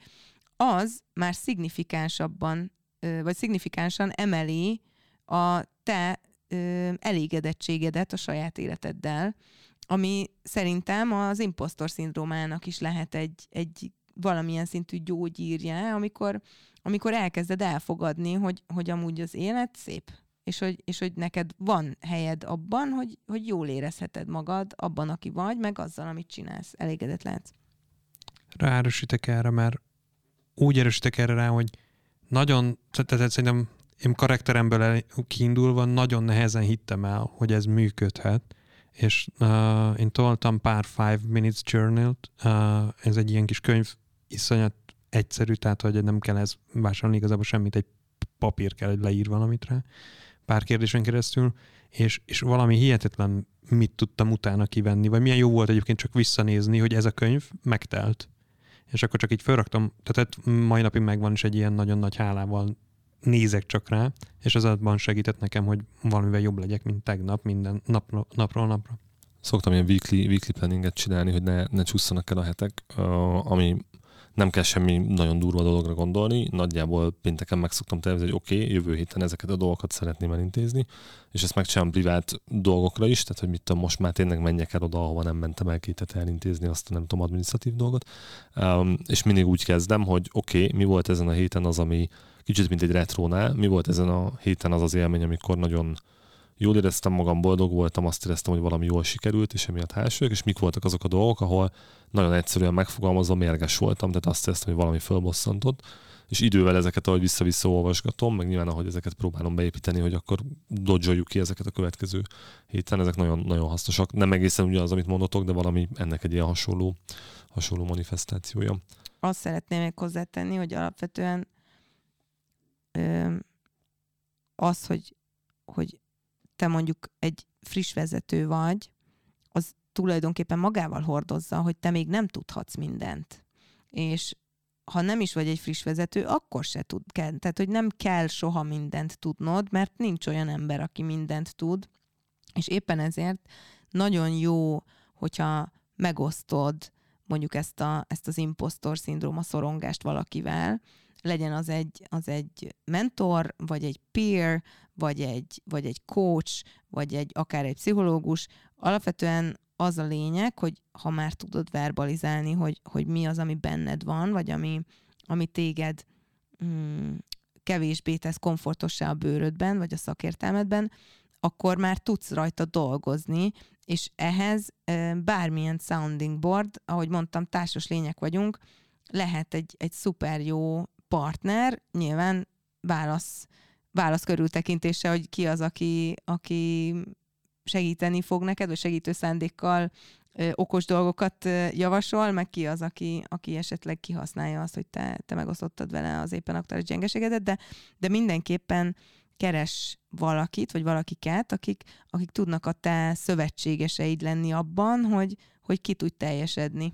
az már szignifikánsabban, vagy szignifikánsan emeli a te elégedettségedet a saját életeddel, ami szerintem az impostor szindrómának is lehet egy, egy valamilyen szintű gyógyírja, amikor, amikor elkezded elfogadni, hogy, hogy amúgy az élet szép, és hogy, és hogy neked van helyed abban, hogy, hogy jól érezheted magad abban, aki vagy, meg azzal, amit csinálsz. Elégedett lehetsz. Ráerősítek erre, mert úgy erősítek erre rá, hogy nagyon, tehát szerintem én karakteremből kiindulva nagyon nehezen hittem el, hogy ez működhet, és uh, én toltam pár Five Minutes Journal-t, uh, ez egy ilyen kis könyv, iszonyat egyszerű, tehát hogy nem kell ez vásárolni igazából semmit, egy papír kell, hogy leír valamit rá, pár kérdésen keresztül, és, és valami hihetetlen mit tudtam utána kivenni, vagy milyen jó volt egyébként csak visszanézni, hogy ez a könyv megtelt. És akkor csak így felraktam, tehát mai napig megvan is egy ilyen nagyon nagy hálával nézek csak rá, és az abban segített nekem, hogy valamivel jobb legyek, mint tegnap, minden nap, napról napra. Szoktam ilyen weekly, weekly planninget csinálni, hogy ne, ne csúszanak el a hetek, ami nem kell semmi nagyon durva dologra gondolni, nagyjából pénteken meg szoktam tervezni, hogy oké, okay, jövő héten ezeket a dolgokat szeretném elintézni, és ezt megcsinálom privát dolgokra is, tehát hogy mit tudom, most már tényleg menjek el oda, ahova nem mentem el két elintézni azt a nem tudom, administratív dolgot, um, és mindig úgy kezdem, hogy oké, okay, mi volt ezen a héten az, ami kicsit mint egy retrónál, mi volt ezen a héten az az élmény, amikor nagyon jól éreztem magam, boldog voltam, azt éreztem, hogy valami jól sikerült, és emiatt hálás és mik voltak azok a dolgok, ahol nagyon egyszerűen megfogalmazva mérges voltam, tehát azt éreztem, hogy valami fölbosszantott, és idővel ezeket, ahogy vissza-vissza olvasgatom, meg nyilván ahogy ezeket próbálom beépíteni, hogy akkor dodzsoljuk ki ezeket a következő héten, ezek nagyon, nagyon hasznosak. Nem egészen ugyanaz, amit mondotok, de valami ennek egy ilyen hasonló, hasonló manifestációja. Azt szeretném még hozzátenni, hogy alapvetően ö, az, hogy, hogy te mondjuk egy friss vezető vagy, az tulajdonképpen magával hordozza, hogy te még nem tudhatsz mindent. És ha nem is vagy egy friss vezető, akkor se tud kell. Tehát, hogy nem kell soha mindent tudnod, mert nincs olyan ember, aki mindent tud, és éppen ezért nagyon jó, hogyha megosztod mondjuk ezt, a, ezt az impostor szindróma szorongást valakivel, legyen az egy, az egy mentor, vagy egy peer, vagy egy, vagy egy coach, vagy egy akár egy pszichológus. Alapvetően az a lényeg, hogy ha már tudod verbalizálni, hogy, hogy mi az, ami benned van, vagy ami, ami téged mm, kevésbé tesz komfortossá a bőrödben, vagy a szakértelmedben, akkor már tudsz rajta dolgozni, és ehhez bármilyen sounding board, ahogy mondtam, társas lények vagyunk, lehet egy, egy szuper jó partner, nyilván válasz, válasz körültekintése, hogy ki az, aki, aki segíteni fog neked, vagy segítő szándékkal ö, okos dolgokat ö, javasol, meg ki az, aki, aki esetleg kihasználja azt, hogy te, te megosztottad vele az éppen aktuális gyengeségedet, de, de mindenképpen keres valakit, vagy valakiket, akik, akik tudnak a te szövetségeseid lenni abban, hogy, hogy ki tudj teljesedni.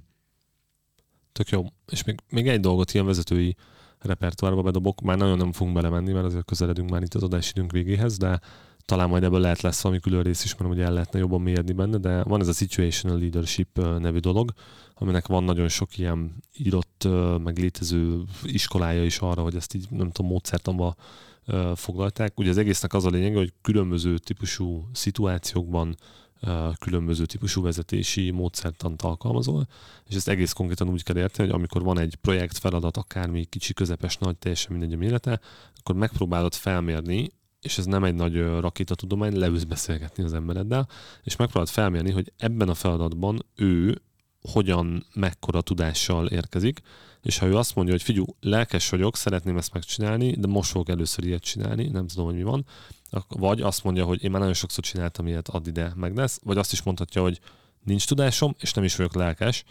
Tök jó. És még, még egy dolgot ilyen vezetői repertoárba bedobok, már nagyon nem fogunk belemenni, mert azért közeledünk már itt az adási időnk végéhez, de talán majd ebből lehet lesz valami külön rész is, mert ugye el lehetne jobban mélyedni benne, de van ez a situational leadership nevű dolog, aminek van nagyon sok ilyen írott, meg létező iskolája is arra, hogy ezt így nem tudom, módszertamba foglalták. Ugye az egésznek az a lényeg, hogy különböző típusú szituációkban különböző típusú vezetési módszertant alkalmazol, és ezt egész konkrétan úgy kell érteni, hogy amikor van egy projekt, feladat, akármi kicsi, közepes, nagy, teljesen mindegy a mérete, akkor megpróbálod felmérni, és ez nem egy nagy rakétatudomány, leülsz beszélgetni az embereddel, és megpróbálod felmérni, hogy ebben a feladatban ő hogyan, mekkora tudással érkezik, és ha ő azt mondja, hogy figyú, lelkes vagyok, szeretném ezt megcsinálni, de most fogok először ilyet csinálni, nem tudom, hogy mi van, vagy azt mondja, hogy én már nagyon sokszor csináltam ilyet, add ide, meg lesz, vagy azt is mondhatja, hogy nincs tudásom, és nem is vagyok lelkes,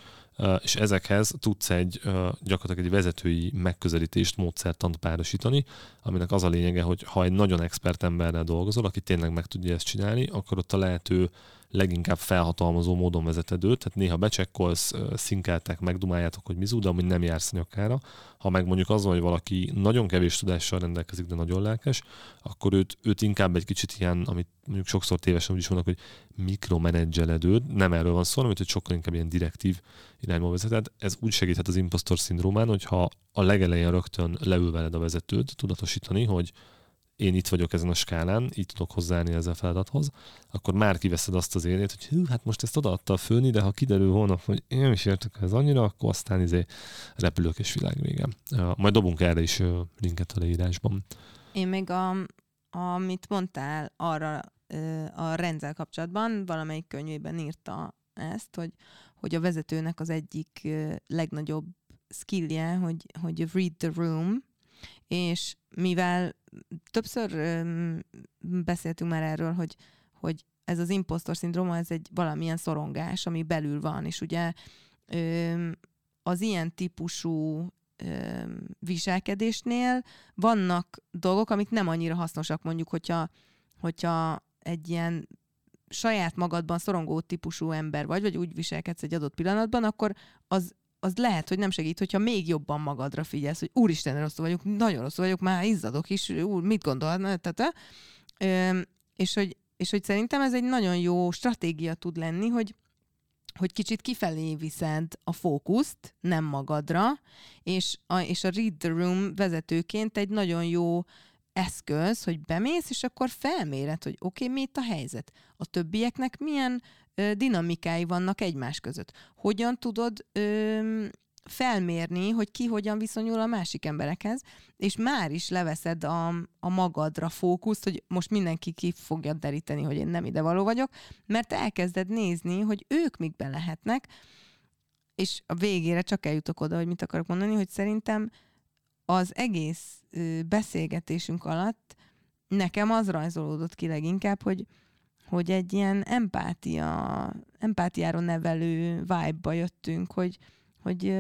és ezekhez tudsz egy gyakorlatilag egy vezetői megközelítést, módszertant párosítani, aminek az a lényege, hogy ha egy nagyon expert emberrel dolgozol, aki tényleg meg tudja ezt csinálni, akkor ott a lehető leginkább felhatalmazó módon vezeted őt, tehát néha becsekkolsz, szinkeltek, megdumáljátok, hogy mizú, de amúgy nem jársz nyakára. Ha meg mondjuk az, hogy valaki nagyon kevés tudással rendelkezik, de nagyon lelkes, akkor őt, őt inkább egy kicsit ilyen, amit mondjuk sokszor tévesen úgy is mondnak, hogy mikromenedzseled nem erről van szó, hanem hogy sokkal inkább ilyen direktív irányba vezeted. Ez úgy segíthet az impostor szindrómán, hogyha a legelején rögtön leül veled a vezetőd, tudatosítani, hogy én itt vagyok ezen a skálán, így tudok hozzáállni ezzel a feladathoz, akkor már kiveszed azt az élét, hogy hű, hát most ezt odaadta a főni, de ha kiderül holnap, hogy én nem is értek ez annyira, akkor aztán izé repülök és világ Majd dobunk erre is linket a leírásban. Én még a, amit mondtál arra a rendszer kapcsolatban, valamelyik könyvében írta ezt, hogy, hogy a vezetőnek az egyik legnagyobb skillje, hogy, hogy read the room, és mivel többször beszéltünk már erről, hogy, hogy ez az impostor szindróma, ez egy valamilyen szorongás, ami belül van, és ugye az ilyen típusú viselkedésnél vannak dolgok, amik nem annyira hasznosak, mondjuk, hogyha, hogyha egy ilyen saját magadban szorongó típusú ember vagy, vagy úgy viselkedsz egy adott pillanatban, akkor az az lehet, hogy nem segít, hogyha még jobban magadra figyelsz, hogy úristen, rosszul vagyok, nagyon rosszul vagyok, már izzadok is, úr, mit gondolna, tehát, és hogy, és hogy szerintem ez egy nagyon jó stratégia tud lenni, hogy hogy kicsit kifelé viszed a fókuszt, nem magadra, és a, és a Read the Room vezetőként egy nagyon jó eszköz, hogy bemész, és akkor felméred, hogy oké, okay, mi itt a helyzet. A többieknek milyen dinamikái vannak egymás között. Hogyan tudod ö, felmérni, hogy ki hogyan viszonyul a másik emberekhez, és már is leveszed a, a magadra fókuszt, hogy most mindenki ki fogja deríteni, hogy én nem ide való vagyok, mert elkezded nézni, hogy ők mikben lehetnek, és a végére csak eljutok oda, hogy mit akarok mondani, hogy szerintem az egész beszélgetésünk alatt nekem az rajzolódott ki leginkább, hogy, hogy egy ilyen empátia, empátiáról nevelő vibe-ba jöttünk, hogy, hogy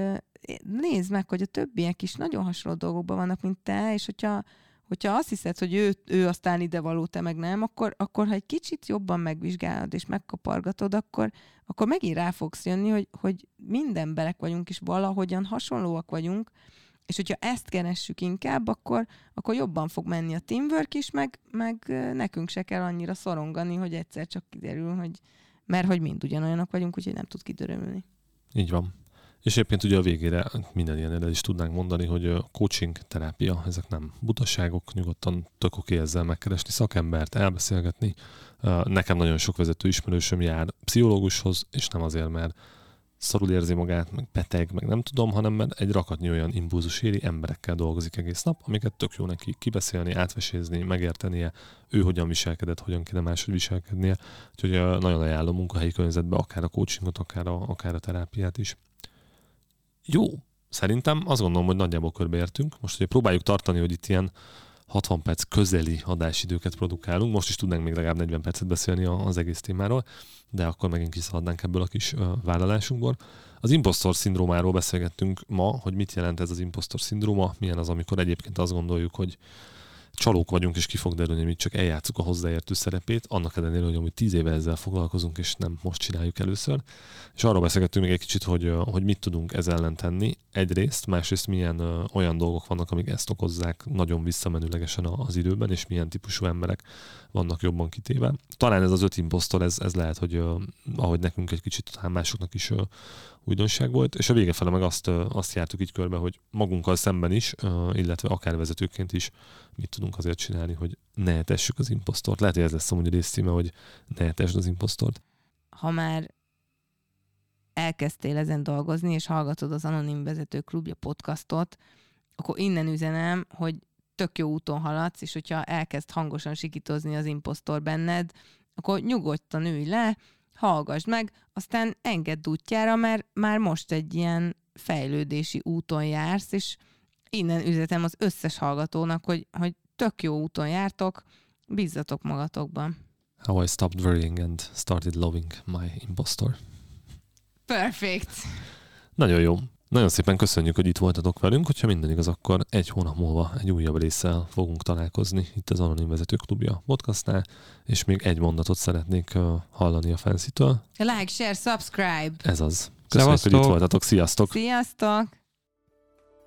nézd meg, hogy a többiek is nagyon hasonló dolgokban vannak, mint te, és hogyha, hogyha azt hiszed, hogy ő, ő aztán ide való, te meg nem, akkor, akkor ha egy kicsit jobban megvizsgálod és megkapargatod, akkor, akkor megint rá fogsz jönni, hogy, hogy minden emberek vagyunk, és valahogyan hasonlóak vagyunk, és hogyha ezt keressük inkább, akkor, akkor jobban fog menni a teamwork is, meg, meg nekünk se kell annyira szorongani, hogy egyszer csak kiderül, hogy mert hogy mind ugyanolyanok vagyunk, úgyhogy nem tud kidörömülni. Így van. És egyébként ugye a végére minden ilyen is tudnánk mondani, hogy a coaching, terápia, ezek nem butaságok, nyugodtan tök oké ezzel megkeresni szakembert, elbeszélgetni. Nekem nagyon sok vezető ismerősöm jár pszichológushoz, és nem azért, mert szarul érzi magát, meg beteg, meg nem tudom, hanem mert egy rakatnyi olyan impulzus éri emberekkel dolgozik egész nap, amiket tök jó neki kibeszélni, átvesézni, megértenie, ő hogyan viselkedett, hogyan kéne máshogy viselkednie. Úgyhogy nagyon ajánlom munkahelyi környezetbe akár a coachingot, akár a, akár a terápiát is. Jó, szerintem azt gondolom, hogy nagyjából körbeértünk. Most ugye próbáljuk tartani, hogy itt ilyen 60 perc közeli adásidőket produkálunk. Most is tudnánk még legalább 40 percet beszélni az egész témáról, de akkor megint kiszaladnánk ebből a kis vállalásunkból. Az impostor szindrómáról beszélgettünk ma, hogy mit jelent ez az impostor szindróma, milyen az, amikor egyébként azt gondoljuk, hogy csalók vagyunk, és ki fog derülni, mi csak eljátszuk a hozzáértő szerepét, annak ellenére, hogy amúgy tíz éve ezzel foglalkozunk, és nem most csináljuk először. És arról beszélgettünk még egy kicsit, hogy, hogy mit tudunk ez ellen tenni. Egyrészt, másrészt milyen olyan dolgok vannak, amik ezt okozzák nagyon visszamenőlegesen az időben, és milyen típusú emberek vannak jobban kitéve. Talán ez az öt imposztor, ez, ez lehet, hogy ahogy nekünk egy kicsit, talán másoknak is újdonság volt, és a vége fele meg azt, azt jártuk így körbe, hogy magunkkal szemben is, illetve akár vezetőként is mit tudunk azért csinálni, hogy ne etessük az imposztort. Lehet, hogy ez lesz a részcíme, hogy ne etessd az imposztort. Ha már elkezdtél ezen dolgozni, és hallgatod az Anonim Vezető Klubja podcastot, akkor innen üzenem, hogy tök jó úton haladsz, és hogyha elkezd hangosan sikítozni az imposztor benned, akkor nyugodtan ülj le, hallgassd meg, aztán engedd útjára, mert már most egy ilyen fejlődési úton jársz, és innen üzetem az összes hallgatónak, hogy, hogy tök jó úton jártok, Bízzatok magatokban. How I stopped worrying and started loving my impostor. Perfect. Nagyon jó. Nagyon szépen köszönjük, hogy itt voltatok velünk. Hogyha minden igaz, akkor egy hónap múlva egy újabb résszel fogunk találkozni itt az Anonim Vezetők Klubja podcastnál, és még egy mondatot szeretnék hallani a fanszitől. Like, share, subscribe. Ez az. Köszönjük, Szevasztok. hogy itt voltatok. Sziasztok! Sziasztok!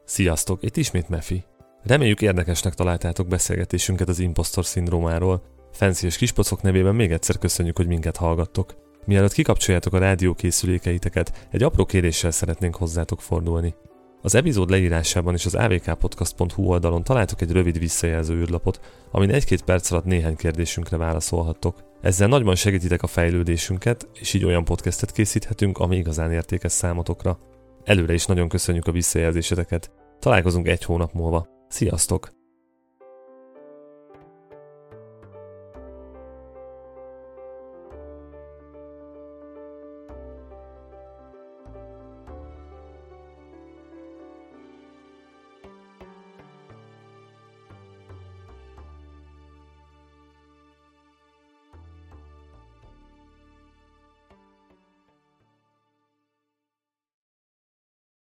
Sziasztok! Itt ismét Mefi. Reméljük érdekesnek találtátok beszélgetésünket az impostor szindrómáról. Fancy és Kispocok nevében még egyszer köszönjük, hogy minket hallgattok. Mielőtt kikapcsoljátok a rádiókészülékeiteket, egy apró kéréssel szeretnénk hozzátok fordulni. Az epizód leírásában és az avkpodcast.hu oldalon találtok egy rövid visszajelző űrlapot, amin egy-két perc alatt néhány kérdésünkre válaszolhattok. Ezzel nagyban segítitek a fejlődésünket, és így olyan podcastet készíthetünk, ami igazán értékes számotokra. Előre is nagyon köszönjük a visszajelzéseteket. Találkozunk egy hónap múlva. Sziasztok!